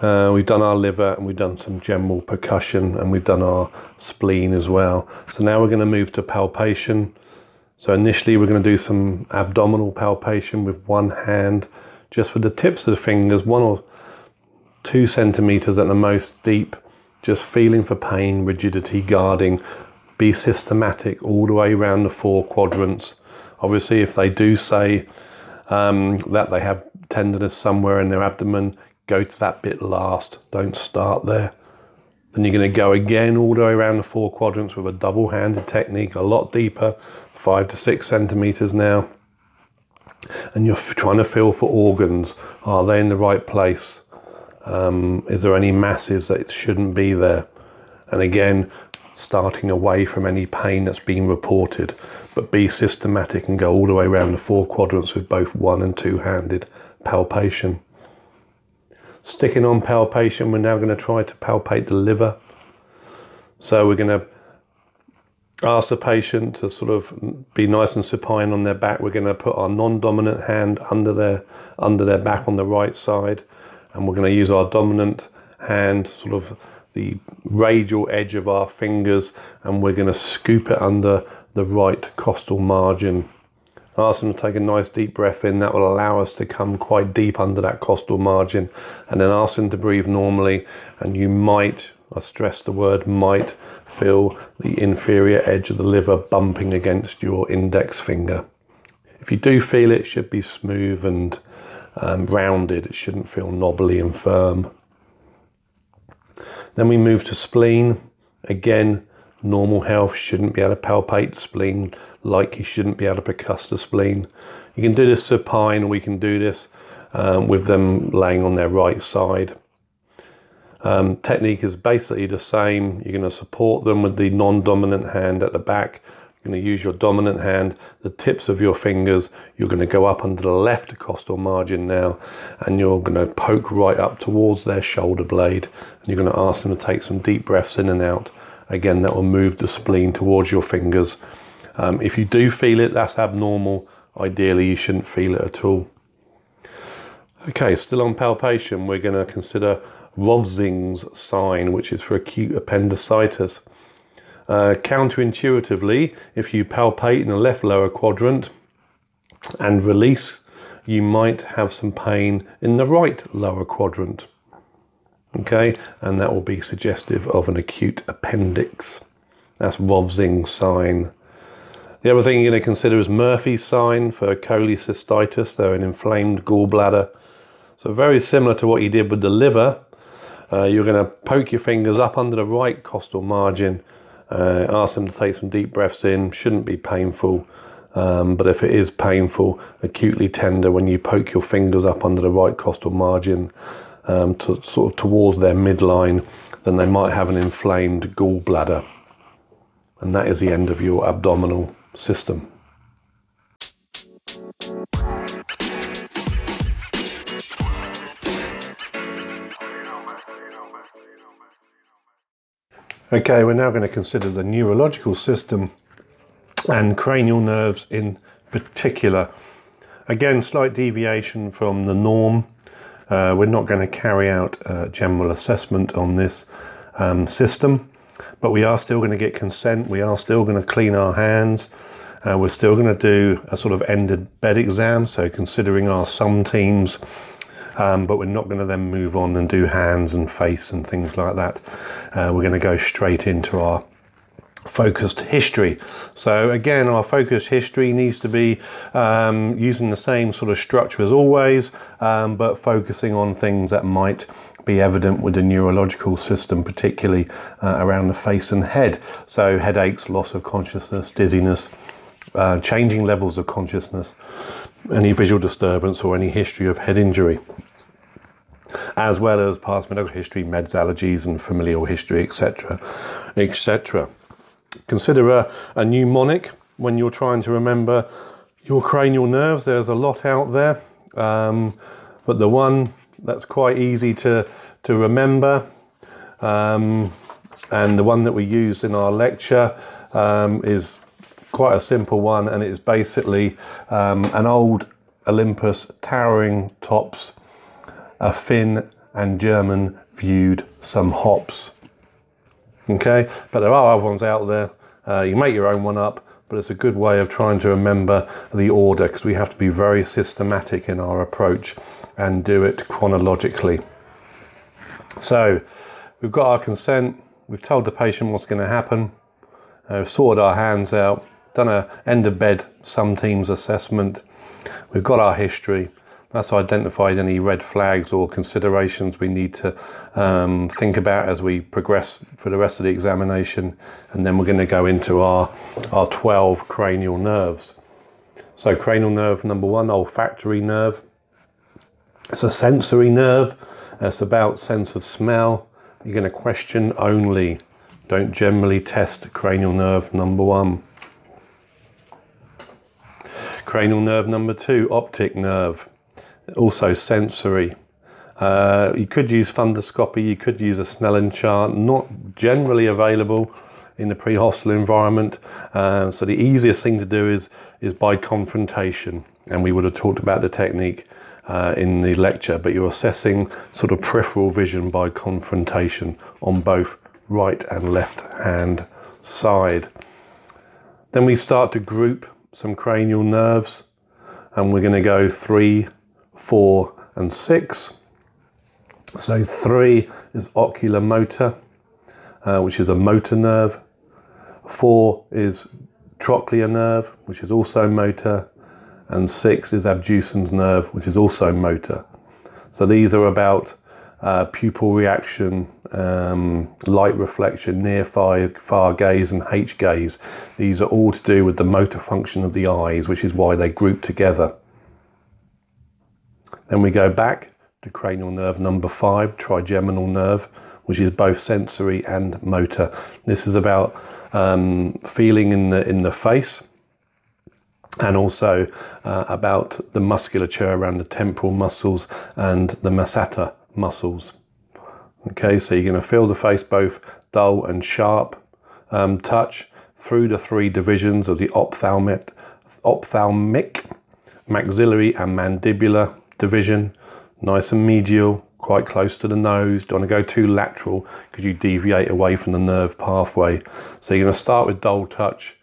uh, we've done our liver, and we've done some general percussion, and we've done our spleen as well. So now we're going to move to palpation. So initially, we're going to do some abdominal palpation with one hand, just with the tips of the fingers, one or two centimeters at the most deep, just feeling for pain, rigidity, guarding. Be systematic all the way around the four quadrants. Obviously, if they do say um, that they have tenderness somewhere in their abdomen, go to that bit last. Don't start there. Then you're going to go again all the way around the four quadrants with a double handed technique, a lot deeper, five to six centimeters now. And you're trying to feel for organs. Are they in the right place? Um, is there any masses that shouldn't be there? And again, starting away from any pain that's been reported, but be systematic and go all the way around the four quadrants with both one and two handed palpation. Sticking on palpation, we're now going to try to palpate the liver. So we're going to ask the patient to sort of be nice and supine on their back. We're going to put our non-dominant hand under their under their back on the right side, and we're going to use our dominant hand sort of the radial edge of our fingers and we're going to scoop it under the right costal margin. Ask them to take a nice deep breath in. That will allow us to come quite deep under that costal margin. And then ask them to breathe normally. And you might, I stress the word might, feel the inferior edge of the liver bumping against your index finger. If you do feel it, it should be smooth and um, rounded. It shouldn't feel knobbly and firm. Then we move to spleen. Again, normal health shouldn't be able to palpate spleen like you shouldn't be able to percuss the spleen. You can do this supine, we can do this um, with them laying on their right side. Um, technique is basically the same. You're going to support them with the non-dominant hand at the back going to use your dominant hand, the tips of your fingers. You're going to go up under the left costal margin now, and you're going to poke right up towards their shoulder blade. And you're going to ask them to take some deep breaths in and out. Again, that will move the spleen towards your fingers. Um, if you do feel it, that's abnormal. Ideally, you shouldn't feel it at all. Okay, still on palpation, we're going to consider Rovsing's sign, which is for acute appendicitis. Uh, counterintuitively, if you palpate in the left lower quadrant and release, you might have some pain in the right lower quadrant. Okay, and that will be suggestive of an acute appendix. That's Rovsing's sign. The other thing you're going to consider is Murphy's sign for cholecystitis, so an inflamed gallbladder. So very similar to what you did with the liver. Uh, you're going to poke your fingers up under the right costal margin uh, ask them to take some deep breaths in. Shouldn't be painful, um, but if it is painful, acutely tender, when you poke your fingers up under the right costal margin um, to sort of towards their midline, then they might have an inflamed gallbladder, and that is the end of your abdominal system. Okay, we're now going to consider the neurological system and cranial nerves in particular. Again, slight deviation from the norm. Uh, we're not going to carry out a general assessment on this um, system, but we are still going to get consent. We are still going to clean our hands. Uh, we're still going to do a sort of ended bed exam. So, considering our sum teams um, but we're not going to then move on and do hands and face and things like that. Uh, we're going to go straight into our focused history. So again, our focused history needs to be um, using the same sort of structure as always, um, but focusing on things that might be evident with the neurological system, particularly uh, around the face and head. So headaches, loss of consciousness, dizziness, uh, changing levels of consciousness. Any visual disturbance or any history of head injury, as well as past medical history, meds, allergies, and familial history, etc., etc. Consider a, a mnemonic when you're trying to remember your cranial nerves. There's a lot out there, um, but the one that's quite easy to to remember, um, and the one that we used in our lecture um, is quite a simple one, and it is basically um, an old Olympus towering tops, a Finn and German viewed some hops. Okay, but there are other ones out there. Uh, you make your own one up, but it's a good way of trying to remember the order because we have to be very systematic in our approach and do it chronologically. So, we've got our consent, we've told the patient what's going to happen, uh, we've sorted our hands out, done a end of bed some teams assessment, we've got our history, that's identified any red flags or considerations we need to um, think about as we progress for the rest of the examination, and then we're going to go into our our 12 cranial nerves. So, cranial nerve number one, olfactory nerve. It's a sensory nerve. It's about sense of smell. You're going to question only. Don't generally test cranial nerve number one. Cranial nerve number two, optic nerve also sensory. Uh, you could use fundoscopy, you could use a Snellen chart, not generally available in the pre-hospital environment. Uh, so the easiest thing to do is is by confrontation, and we would have talked about the technique uh, in the lecture. But you're assessing sort of peripheral vision by confrontation on both right and left hand side. Then we start to group some cranial nerves, and we're going to go three four, and six. So three is oculomotor, uh, which is a motor nerve. Four is trochlear nerve, which is also motor. And six is abducens nerve, which is also motor. So these are about uh, pupil reaction, um, light reflection, near far, far gaze, and H gaze. These are all to do with the motor function of the eyes, which is why they group together. Then we go back to cranial nerve number five, trigeminal nerve, which is both sensory and motor. This is about um, feeling in the in the face, and also uh, about the musculature around the temporal muscles and the masseter muscles. Okay, so you're going to feel the face both dull and sharp um, touch through the three divisions of the ophthalmic, ophthalmic, maxillary, and mandibular division, nice and medial, quite close to the nose. Don't want to go too lateral because you deviate away from the nerve pathway. So you're going to start with dull touch,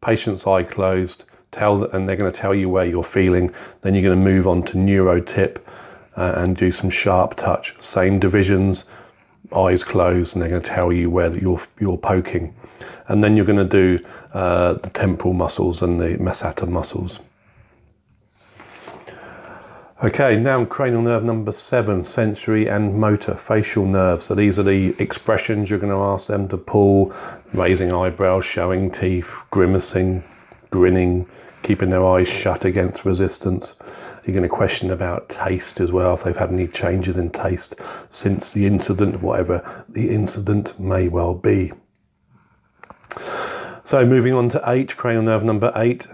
patient's eye closed, tell and they're going to tell you where you're feeling. Then you're going to move on to neurotip uh, and do some sharp touch. Same divisions, eyes closed, and they're going to tell you where you're you're poking. And then you're going to do uh, the temporal muscles and the masseter muscles. Okay, now cranial nerve number seven, sensory and motor facial nerves. So these are the expressions you're going to ask them to pull, raising eyebrows, showing teeth, grimacing, grinning, keeping their eyes shut against resistance. You're going to question about taste as well, if they've had any changes in taste since the incident, whatever the incident may well be. So moving on to eight, cranial nerve number eight,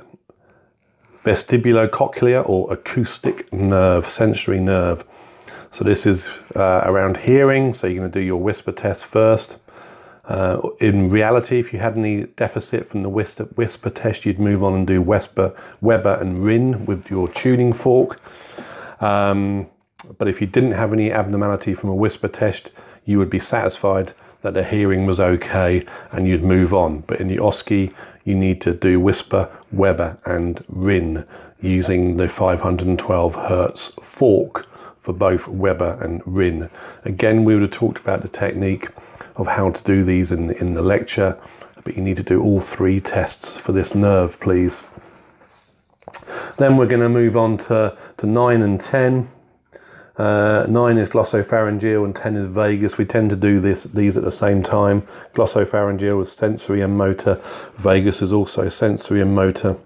vestibulocochlear or acoustic nerve, sensory nerve. So this is uh, around hearing. So you're going to do your whisper test first. Uh, in reality, if you had any deficit from the whisper, whisper test, you'd move on and do Whisper, Weber and Rinne with your tuning fork. Um, but if you didn't have any abnormality from a whisper test, you would be satisfied that the hearing was okay and you'd move on. But in the OSCE, you need to do whisper, Weber, and Rinne using the 512 hertz fork for both Weber and Rinne. Again, we would have talked about the technique of how to do these in, in the lecture, but you need to do all three tests for this nerve, please. Then we're going to move on to, to 9 and 10. Uh, nine is glossopharyngeal and ten is vagus. We tend to do this these at the same time. Glossopharyngeal is sensory and motor. Vagus is also sensory and motor.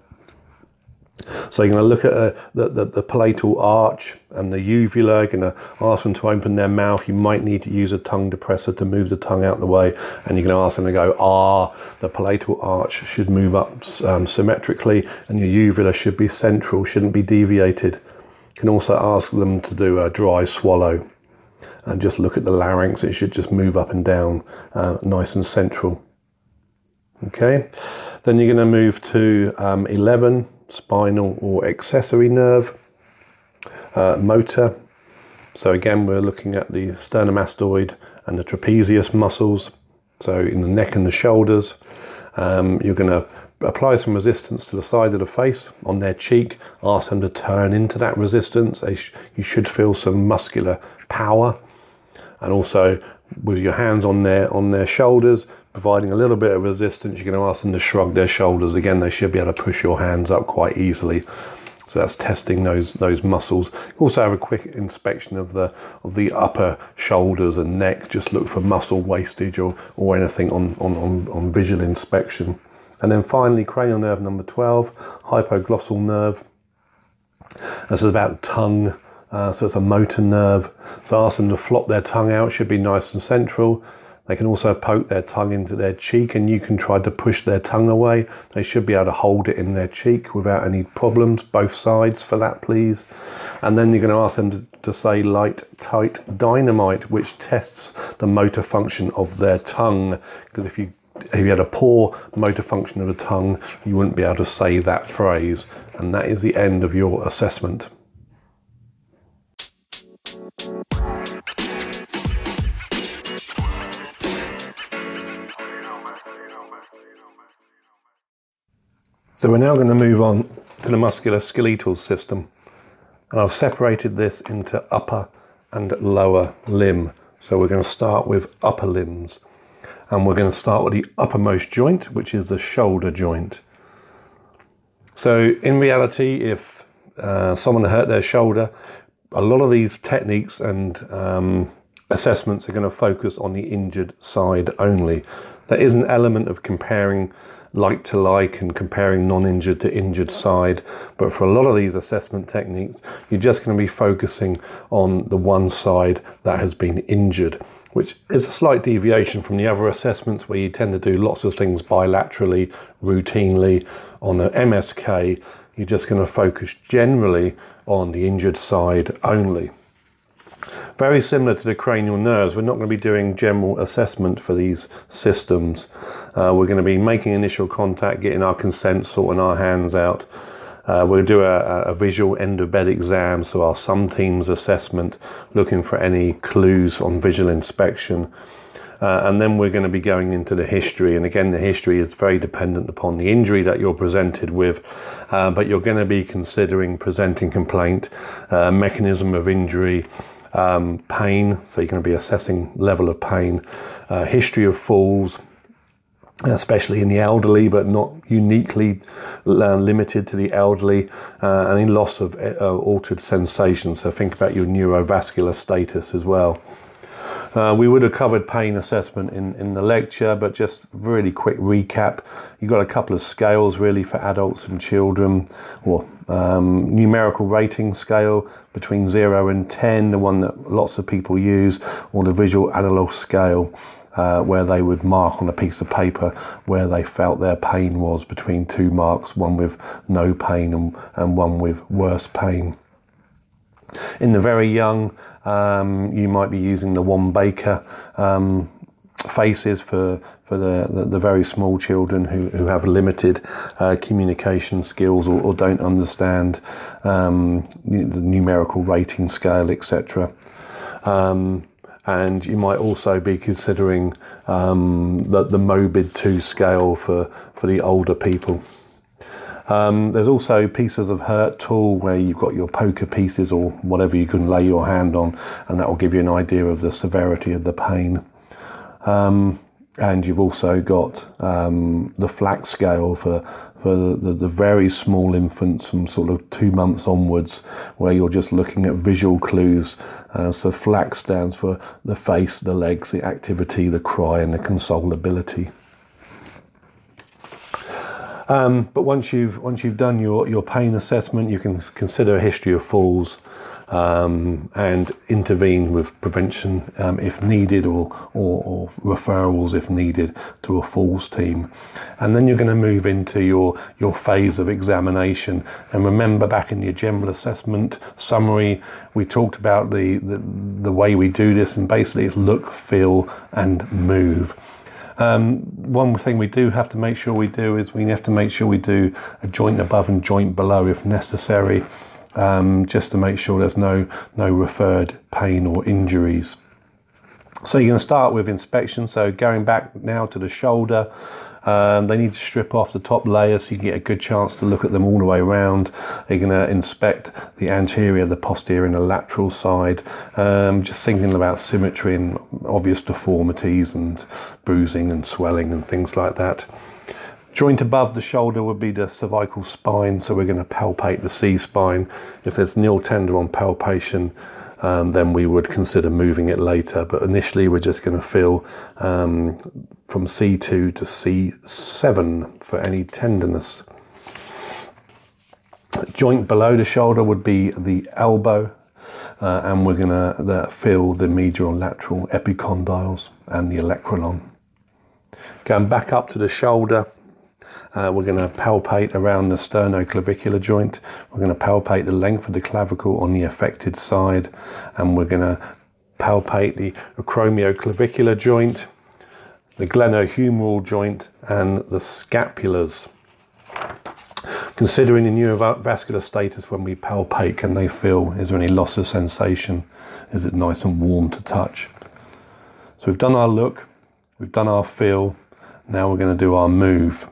So you're going to look at uh, the, the, the, palatal arch and the uvula. You're going to ask them to open their mouth. You might need to use a tongue depressor to move the tongue out the way. And you're going to ask them to go, ah, the palatal arch should move up um, symmetrically and your uvula should be central, shouldn't be deviated. You can also ask them to do a dry swallow and just look at the larynx. It should just move up and down uh, nice and central. Okay, then you're going to move to um, 11 spinal or accessory nerve, uh, motor. So again, we're looking at the sternomastoid and the trapezius muscles. So in the neck and the shoulders, um, you're going to apply some resistance to the side of the face on their cheek. Ask them to turn into that resistance. You should feel some muscular power, and also with your hands on their on their shoulders, providing a little bit of resistance, you're going to ask them to shrug their shoulders. Again, they should be able to push your hands up quite easily. So that's testing those those muscles. Also have a quick inspection of the of the upper shoulders and neck. Just look for muscle wastage or, or anything on, on, on, on visual inspection. And then finally, cranial nerve number 12, hypoglossal nerve. This is about tongue, uh, so it's a motor nerve. So ask them to flop their tongue out, should be nice and central. They can also poke their tongue into their cheek and you can try to push their tongue away. They should be able to hold it in their cheek without any problems, both sides for that, please. And then you're going to ask them to, to say light, tight dynamite, which tests the motor function of their tongue. Because if you if you had a poor motor function of the tongue, you wouldn't be able to say that phrase. And that is the end of your assessment. So we're now going to move on to the musculoskeletal system. And I've separated this into upper and lower limb. So we're going to start with upper limbs. And we're going to start with the uppermost joint, which is the shoulder joint. So in reality, if uh, someone hurt their shoulder, a lot of these techniques and um, assessments are going to focus on the injured side only. There is an element of comparing like to like and comparing non injured to injured side. But for a lot of these assessment techniques, you're just going to be focusing on the one side that has been injured, which is a slight deviation from the other assessments where you tend to do lots of things bilaterally, routinely. On the MSK, you're just going to focus generally on the injured side only. Very similar to the cranial nerves, we're not going to be doing general assessment for these systems. Uh, we're going to be making initial contact, getting our consent, sorting our hands out. Uh, we'll do a, a, visual end of bed exam, so our some teams assessment, looking for any clues on visual inspection. Uh, and then we're going to be going into the history. And again, the history is very dependent upon the injury that you're presented with, uh, but you're going to be considering presenting complaint, uh, mechanism of injury, um, pain, so you're going to be assessing level of pain, uh, history of falls, especially in the elderly, but not uniquely uh, limited to the elderly, uh, any loss of uh, altered sensation. So think about your neurovascular status as well. Uh, we would have covered pain assessment in, in the lecture, but just really quick recap. You've got a couple of scales really for adults and children, or um, numerical rating scale between 0 and 10, the one that lots of people use, or the visual analog scale. Uh, where they would mark on a piece of paper where they felt their pain was between two marks, one with no pain and, and one with worse pain. In the very young, um, you might be using the Wong-Baker um, faces for for the, the, the, very small children who, who have limited uh, communication skills or, or don't understand um, the numerical rating scale, etc. Um, and you might also be considering um, the, the MOBID 2 scale for, for the older people. Um, there's also pieces of hurt tool where you've got your poker pieces or whatever you can lay your hand on, and that will give you an idea of the severity of the pain. Um, and you've also got um, the FLACC scale for for the, the, very small infants from sort of two months onwards, where you're just looking at visual clues. Uh, so FLACC stands for the face, the legs, the activity, the cry, and the consolability. Um, but once you've once you've done your, your pain assessment, you can consider a history of falls um, and intervene with prevention um, if needed or, or, or, referrals if needed to a falls team. And then you're going to move into your, your phase of examination. And remember back in your general assessment summary, we talked about the, the, the way we do this and basically it's look, feel and move. Um, one thing we do have to make sure we do is we have to make sure we do a joint above and joint below if necessary um, just to make sure there's no, no referred pain or injuries. So you're going to start with inspection. So going back now to the shoulder, um, they need to strip off the top layer so you can get a good chance to look at them all the way around. You're going to inspect the anterior, the posterior, and the lateral side. Um, just thinking about symmetry and obvious deformities and bruising and swelling and things like that. Joint above the shoulder would be the cervical spine, so we're going to palpate the C spine. If there's nil tender on palpation, um, then we would consider moving it later. But initially, we're just going to feel um, from C2 to C7 for any tenderness. Joint below the shoulder would be the elbow, uh, and we're going to feel the medial and lateral epicondyles and the olecranon. Going back up to the shoulder, uh, we're going to palpate around the sternoclavicular joint. We're going to palpate the length of the clavicle on the affected side, and we're going to palpate the acromioclavicular joint, the glenohumeral joint, and the scapulars. Considering the neurovascular status when we palpate, can they feel? Is there any loss of sensation? Is it nice and warm to touch? So we've done our look, we've done our feel, now we're going to do our move.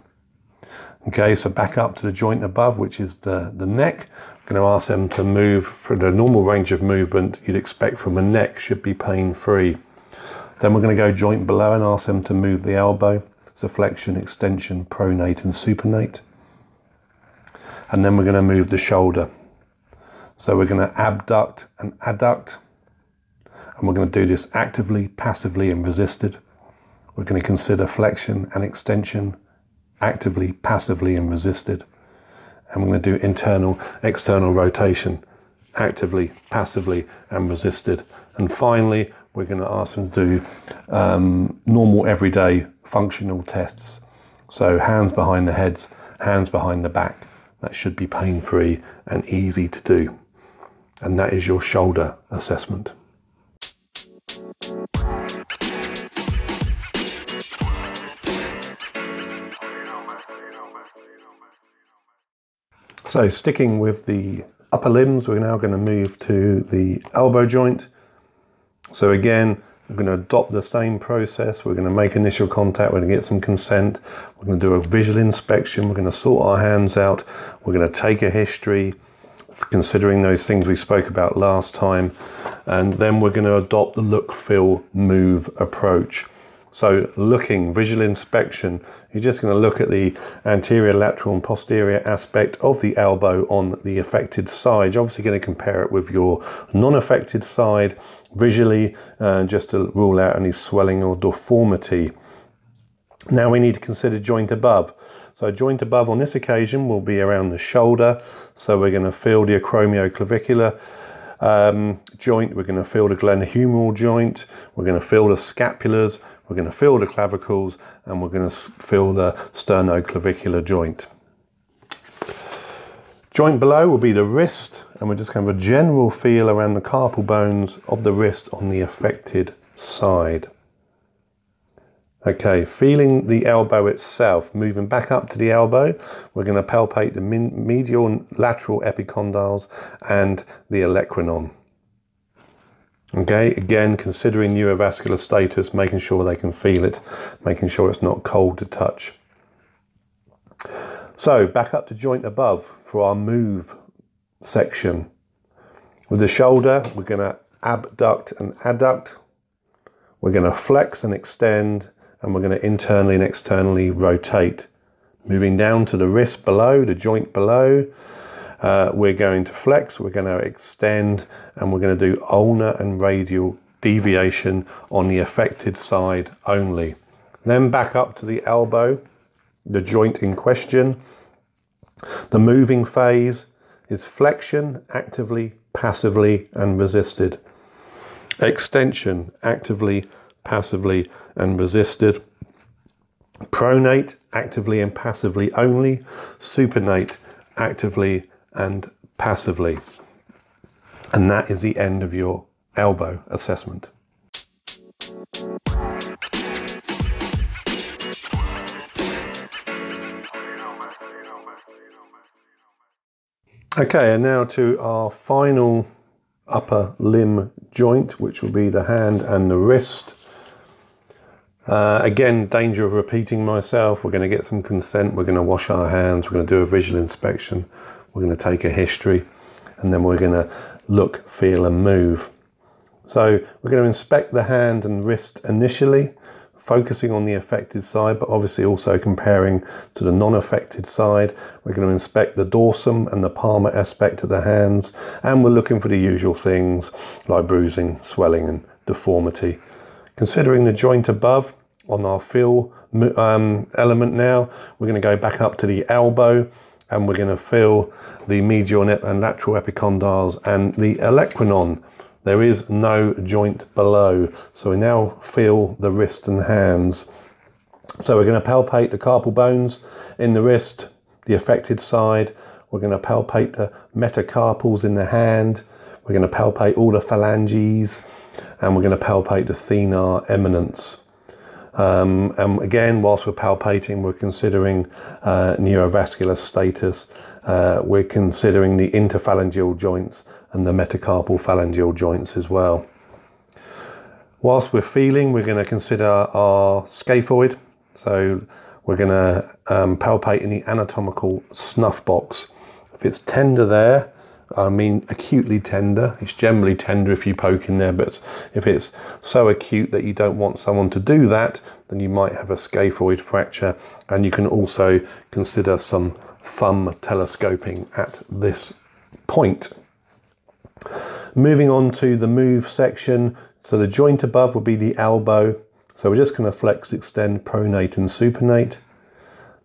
Okay, so back up to the joint above, which is the, the neck. I'm going to ask them to move for the normal range of movement you'd expect from a neck should be pain free. Then we're going to go joint below and ask them to move the elbow. So flexion, extension, pronate and supinate. And then we're going to move the shoulder. So we're going to abduct and adduct. And we're going to do this actively, passively and resisted. We're going to consider flexion and extension, actively, passively, and resisted. And we're going to do internal, external rotation, actively, passively, and resisted. And finally, we're going to ask them to do um, normal, everyday functional tests. So, hands behind the heads, hands behind the back. That should be pain free and easy to do. And that is your shoulder assessment. So sticking with the upper limbs, we're now going to move to the elbow joint. So again, we're going to adopt the same process. We're going to make initial contact. We're going to get some consent. We're going to do a visual inspection. We're going to sort our hands out. We're going to take a history, considering those things we spoke about last time. And then we're going to adopt the look, feel, move approach. So looking, visual inspection, you're just going to look at the anterior, lateral and posterior aspect of the elbow on the affected side. You're obviously going to compare it with your non-affected side visually, uh, just to rule out any swelling or deformity. Now we need to consider joint above. So joint above on this occasion will be around the shoulder. So we're going to feel the acromioclavicular um, joint. We're going to feel the glenohumeral joint. We're going to feel the scapulars we're going to feel the clavicles and we're going to feel the sternoclavicular joint. Joint below will be the wrist, and we're just have a general feel around the carpal bones of the wrist on the affected side. Okay, feeling the elbow itself, moving back up to the elbow, we're going to palpate the medial and lateral epicondyles and the olecranon. Okay, again, considering neurovascular status, making sure they can feel it, making sure it's not cold to touch. So, back up to joint above for our move section. With the shoulder, we're going to abduct and adduct. We're going to flex and extend, and we're going to internally and externally rotate. Moving down to the wrist below, the joint below, uh, we're going to flex, we're going to extend, and we're going to do ulnar and radial deviation on the affected side only. Then back up to the elbow. the joint in question. The moving phase is flexion, actively, passively, and resisted. Extension, actively, passively, and resisted. Pronate, actively and passively only. Supinate, actively and passively. And that is the end of your elbow assessment. Okay, and now to our final upper limb joint, which will be the hand and the wrist. Uh, again, danger of repeating myself. We're going to get some consent. We're going to wash our hands. We're going to do a visual inspection. We're going to take a history, and then we're going to look, feel, and move. So we're going to inspect the hand and wrist initially focusing on the affected side, but obviously also comparing to the non-affected side. We're going to inspect the dorsum and the palmar aspect of the hands, and we're looking for the usual things like bruising, swelling, and deformity. Considering the joint above on our feel um, element now, we're going to go back up to the elbow and we're going to feel the medial and lateral epicondyles and the olecranon there is no joint below. So we now feel the wrist and hands. So we're going to palpate the carpal bones in the wrist, the affected side. We're going to palpate the metacarpals in the hand. We're going to palpate all the phalanges and we're going to palpate the thenar eminence. Um, and again, whilst we're palpating, we're considering uh, neurovascular status. Uh, we're considering the interphalangeal joints and the metacarpal phalangeal joints as well. Whilst we're feeling, we're going to consider our scaphoid. So we're going to um, palpate in the anatomical snuff box. If it's tender there, I mean acutely tender. It's generally tender if you poke in there, but if it's so acute that you don't want someone to do that, then you might have a scaphoid fracture. And you can also consider some thumb telescoping at this point. Moving on to the move section. So the joint above will be the elbow. So we're just going to flex, extend, pronate and supinate.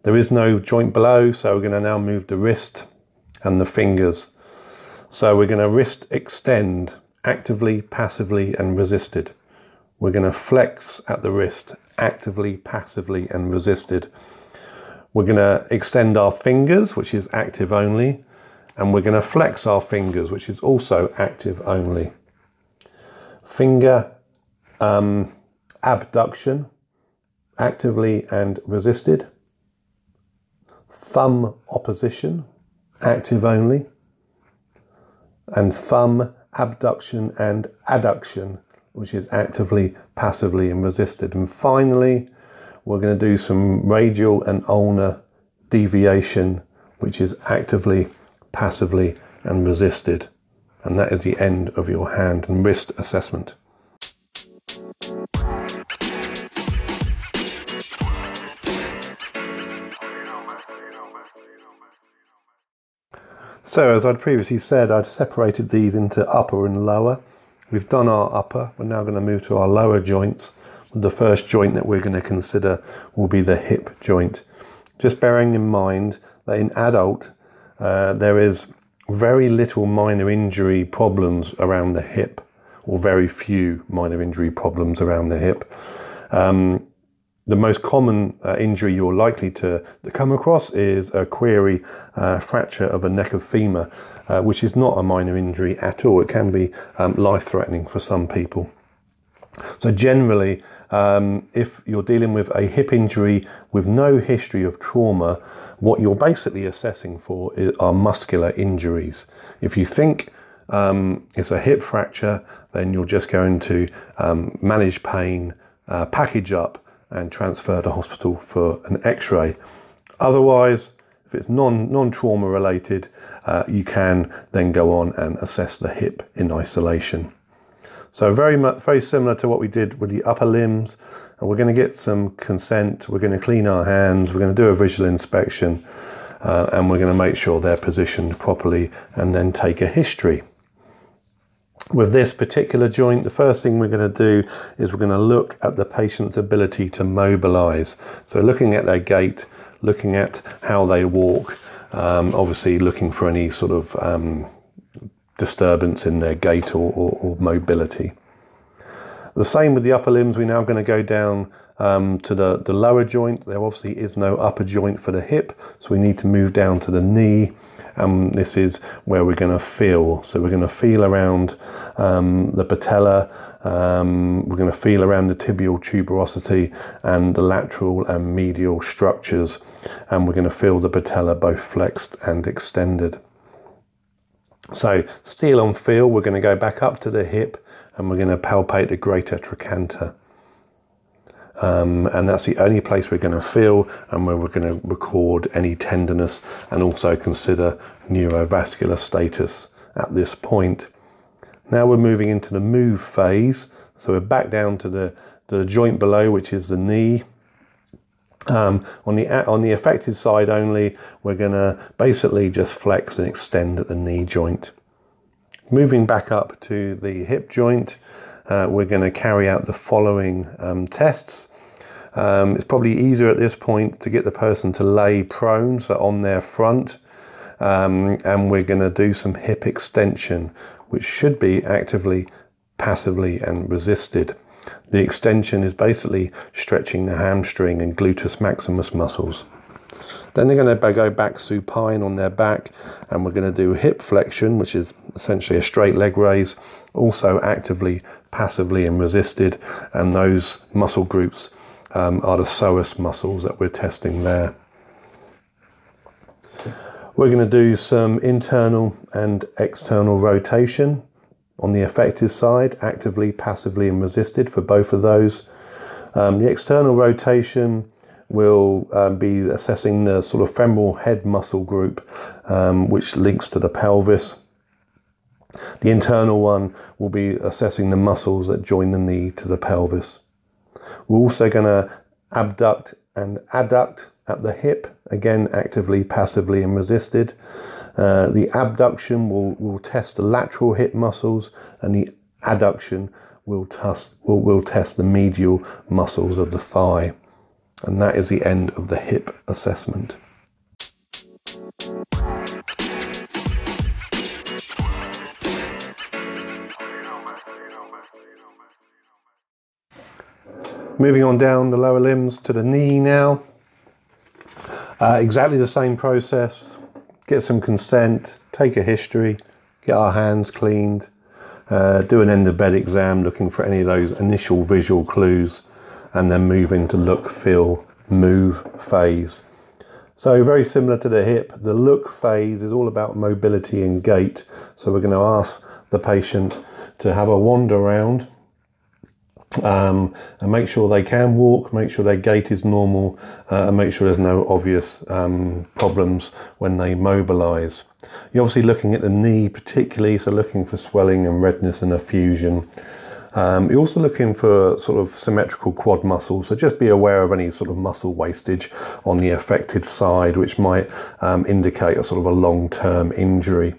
There is no joint below, so we're going to now move the wrist and the fingers. So we're going to wrist extend actively, passively and resisted. We're going to flex at the wrist actively, passively and resisted. We're going to extend our fingers, which is active only and we're going to flex our fingers, which is also active only. Finger um, abduction, actively and resisted. Thumb opposition, active only. And thumb abduction and adduction, which is actively, passively, and resisted. And finally, we're going to do some radial and ulnar deviation, which is actively passively and resisted. And that is the end of your hand and wrist assessment. So, as I'd previously said, I'd separated these into upper and lower. We've done our upper, we're now going to move to our lower joints. The first joint that we're going to consider will be the hip joint. Just bearing in mind that in adult, uh, there is very little minor injury problems around the hip, or very few minor injury problems around the hip. Um, the most common uh, injury you're likely to, to, come across is a query uh, fracture of a neck of femur, uh, which is not a minor injury at all. It can be um, life threatening for some people. So, generally, um, if you're dealing with a hip injury with no history of trauma, what you're basically assessing for are muscular injuries. If you think um, it's a hip fracture, then you're just going to um, manage pain, uh, package up, and transfer to hospital for an X-ray. Otherwise, if it's non non trauma related, uh, you can then go on and assess the hip in isolation. So very much very similar to what we did with the upper limbs and we're going to get some consent. We're going to clean our hands. We're going to do a visual inspection, uh, and we're going to make sure they're positioned properly, and then take a history. With this particular joint, the first thing we're going to do is we're going to look at the patient's ability to mobilize. So, looking at their gait, looking at how they walk, um, obviously looking for any sort of um, disturbance in their gait or, or, or, mobility. The same with the upper limbs. We're now going to go down um, to the, the lower joint. There obviously is no upper joint for the hip, so we need to move down to the knee. And this is where we're going to feel. So we're going to feel around um, the patella. Um, we're going to feel around the tibial tuberosity and the lateral and medial structures, and we're going to feel the patella both flexed and extended. So, steel on feel, we're going to go back up to the hip and we're going to palpate the greater trochanter. Um, and that's the only place we're going to feel and where we're going to record any tenderness and also consider neurovascular status at this point. Now we're moving into the move phase, so we're back down to the, the joint below, which is the knee. Um, on the on the affected side only, we're going to basically just flex and extend at the knee joint. Moving back up to the hip joint, uh, we're going to carry out the following um, tests. Um, it's probably easier at this point to get the person to lay prone, so on their front, um, and we're going to do some hip extension, which should be actively, passively, and resisted. The extension is basically stretching the hamstring and gluteus maximus muscles. Then they're going to go back supine on their back, and we're going to do hip flexion, which is essentially a straight leg raise, also actively, passively, and resisted. And those muscle groups um, are the psoas muscles that we're testing there. We're going to do some internal and external rotation on the affected side, actively, passively, and resisted for both of those. Um, the external rotation will um, be assessing the sort of femoral head muscle group, um, which links to the pelvis. The internal one will be assessing the muscles that join the knee to the pelvis. We're also going to abduct and adduct at the hip, again actively, passively, and resisted. Uh, the abduction will, will test the lateral hip muscles, and the adduction will test, will, will test the medial muscles of the thigh. And that is the end of the hip assessment. Moving on down the lower limbs to the knee now. Uh, exactly the same process. Get some consent, take a history, get our hands cleaned, uh, do an end of bed exam looking for any of those initial visual clues, and then move into look, feel, move phase. So, very similar to the hip, the look phase is all about mobility and gait. So, we're going to ask the patient to have a wander around um, and make sure they can walk, make sure their gait is normal, uh, and make sure there's no obvious um, problems when they mobilize. You're obviously looking at the knee, particularly, so looking for swelling and redness and effusion. Um, you're also looking for sort of symmetrical quad muscles, so just be aware of any sort of muscle wastage on the affected side, which might um, indicate a sort of a long term injury.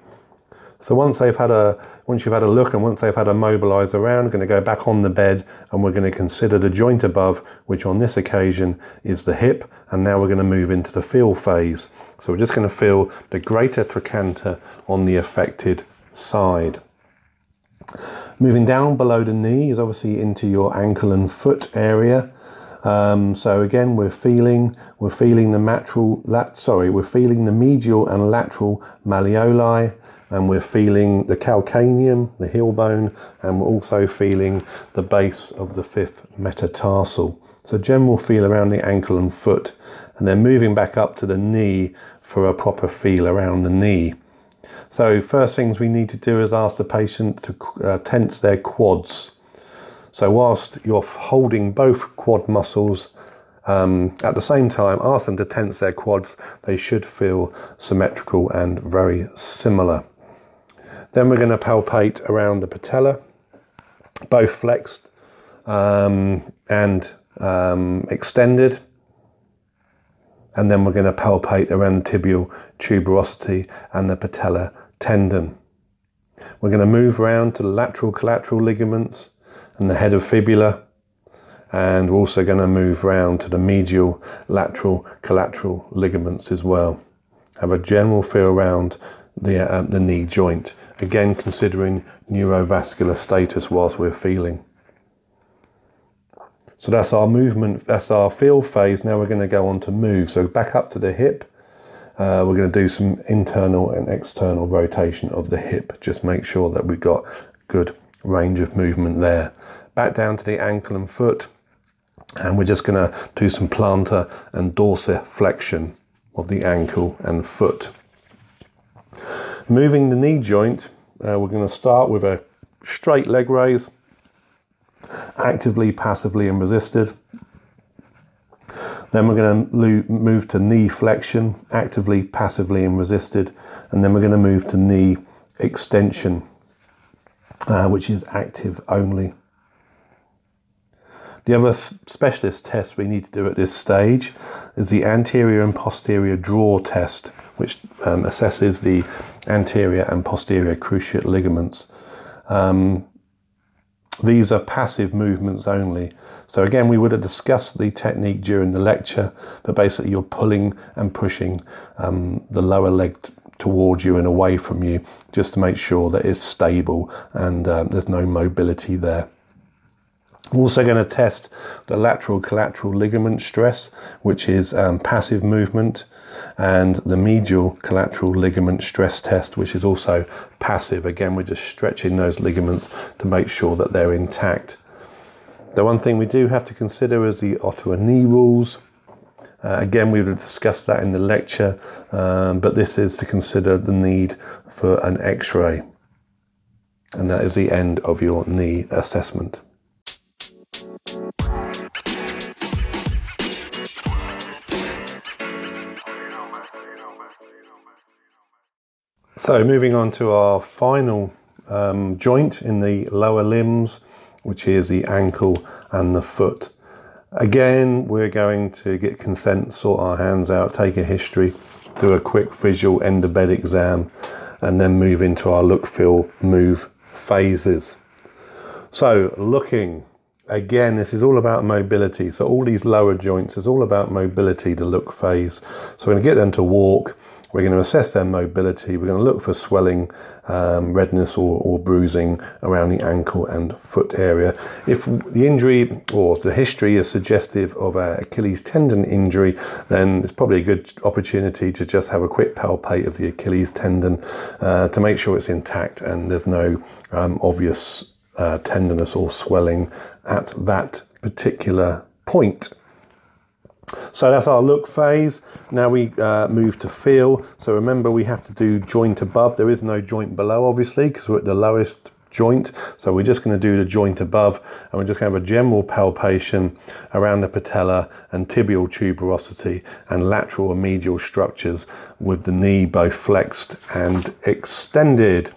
So once they've had a once you've had a look and once they've had a mobilise around, going to go back on the bed and we're going to consider the joint above, which on this occasion is the hip, and now we're going to move into the feel phase. So we're just going to feel the greater trochanter on the affected side. Moving down below the knee is obviously into your ankle and foot area. Um, so again, we're feeling we're feeling the lateral lat sorry we're feeling the medial and lateral malleoli and we're feeling the calcaneum, the heel bone, and we're also feeling the base of the fifth metatarsal. So general feel around the ankle and foot, and then moving back up to the knee for a proper feel around the knee. So first things we need to do is ask the patient to uh, tense their quads. So whilst you're holding both quad muscles um, at the same time, ask them to tense their quads. They should feel symmetrical and very similar. Then we're going to palpate around the patella, both flexed um, and um, extended. And then we're going to palpate around the tibial tuberosity and the patella tendon. We're going to move around to the lateral collateral ligaments and the head of fibula. and we're also going to move round to the medial lateral collateral ligaments as well. Have a general feel around the, uh, the knee joint, again considering neurovascular status whilst we're feeling. So that's our movement, that's our feel phase. Now we're going to go on to move. So back up to the hip. Uh, we're going to do some internal and external rotation of the hip. Just make sure that we've got good range of movement there. Back down to the ankle and foot. And we're just going to do some plantar and dorsiflexion of the ankle and foot. Moving the knee joint, uh, we're going to start with a straight leg raise, actively, passively, and resisted. Then we're going to move to knee flexion, actively, passively, and resisted. And then we're going to move to knee extension, uh, which is active only. The other specialist test we need to do at this stage is the anterior and posterior drawer test, which um, assesses the anterior and posterior cruciate ligaments. Um, these are passive movements only. So again, we would have discussed the technique during the lecture, but basically you're pulling and pushing um, the lower leg towards you and away from you just to make sure that it's stable and um, there's no mobility there. We're also going to test the lateral collateral ligament stress, which is um, passive movement, and the medial collateral ligament stress test, which is also passive. Again, we're just stretching those ligaments to make sure that they're intact. The one thing we do have to consider is the Ottawa knee rules. Uh, again, we would discuss that in the lecture, um, but this is to consider the need for an x ray. And that is the end of your knee assessment. So, moving on to our final um, joint in the lower limbs, which is the ankle and the foot. Again, we're going to get consent, sort our hands out, take a history, do a quick visual end of bed exam, and then move into our look, feel, move phases. So, looking again, this is all about mobility. So, all these lower joints is all about mobility, the look phase. So, we're going to get them to walk we're going to assess their mobility. We're going to look for swelling, um, redness, or, or, bruising around the ankle and foot area. If the injury or the history is suggestive of an Achilles tendon injury, then it's probably a good opportunity to just have a quick palpate of the Achilles tendon uh, to make sure it's intact and there's no um, obvious uh, tenderness or swelling at that particular point. So that's our look phase. Now we uh, move to feel. So remember, we have to do joint above. There is no joint below, obviously, because we're at the lowest joint. So we're just going to do the joint above, and we're just going to have a general palpation around the patella and tibial tuberosity and lateral and medial structures with the knee both flexed and extended.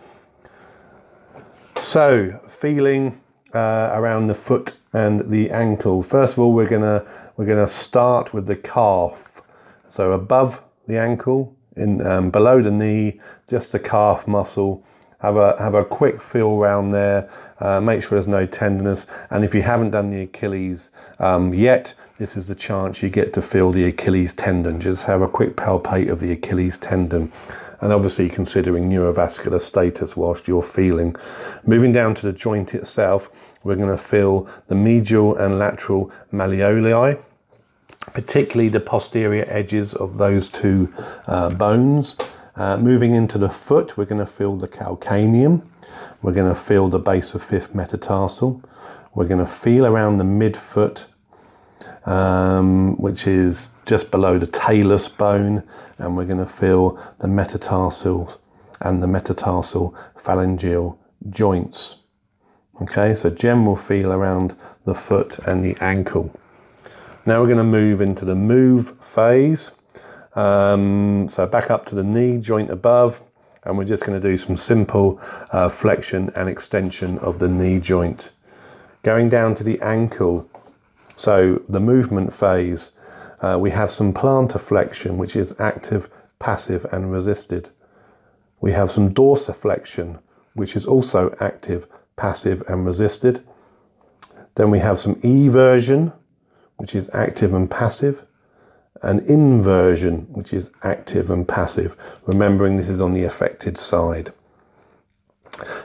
So feeling uh, around the foot and the ankle. First of all, we're to we're to start with the calf. So above the ankle, in um, below the knee, just the calf muscle. Have a have a quick feel around there. Uh, make sure there's no tenderness. And if you haven't done the Achilles um, yet, this is the chance you get to feel the Achilles tendon. Just have a quick palpate of the Achilles tendon. And obviously, considering neurovascular status whilst you're feeling. Moving down to the joint itself, we're going to feel the medial and lateral malleoli particularly the posterior edges of those two uh, bones. Uh, moving into the foot, we're going to feel the calcaneum. We're going to feel the base of fifth metatarsal. We're going to feel around the midfoot, um, which is just below the talus bone, and we're going to feel the metatarsal and the metatarsal phalangeal joints. Okay, so general feel around the foot and the ankle. Now we're going to move into the move phase. Um, so back up to the knee joint above, and we're just going to do some simple uh, flexion and extension of the knee joint. Going down to the ankle, so the movement phase, uh, we have some plantar flexion, which is active, passive, and resisted. We have some dorsiflexion, which is also active, passive, and resisted. Then we have some eversion, which is active and passive, and inversion, which is active and passive. Remembering this is on the affected side.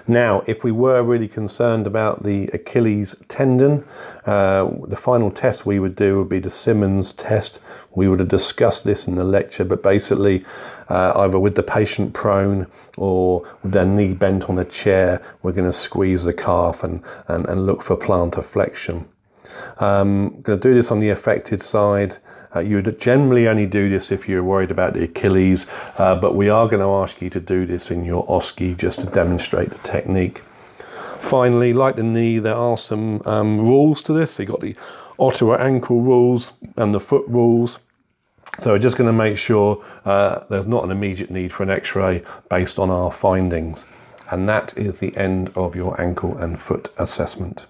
Now, if we were really concerned about the Achilles tendon, uh, the final test we would do would be the Simmonds test. We would have discussed this in the lecture, but basically, uh, either with the patient prone or with their knee bent on a chair, we're going to squeeze the calf and, and, and look for plantar flexion. Um, going to do this on the affected side. Uh, you would generally only do this if you're worried about the Achilles, uh, but we are going to ask you to do this in your OSCE just to demonstrate the technique. Finally, like the knee, there are some um, rules to this. You've got the Ottawa ankle rules and the foot rules. So we're just going to make sure uh, there's not an immediate need for an x-ray based on our findings. And that is the end of your ankle and foot assessment.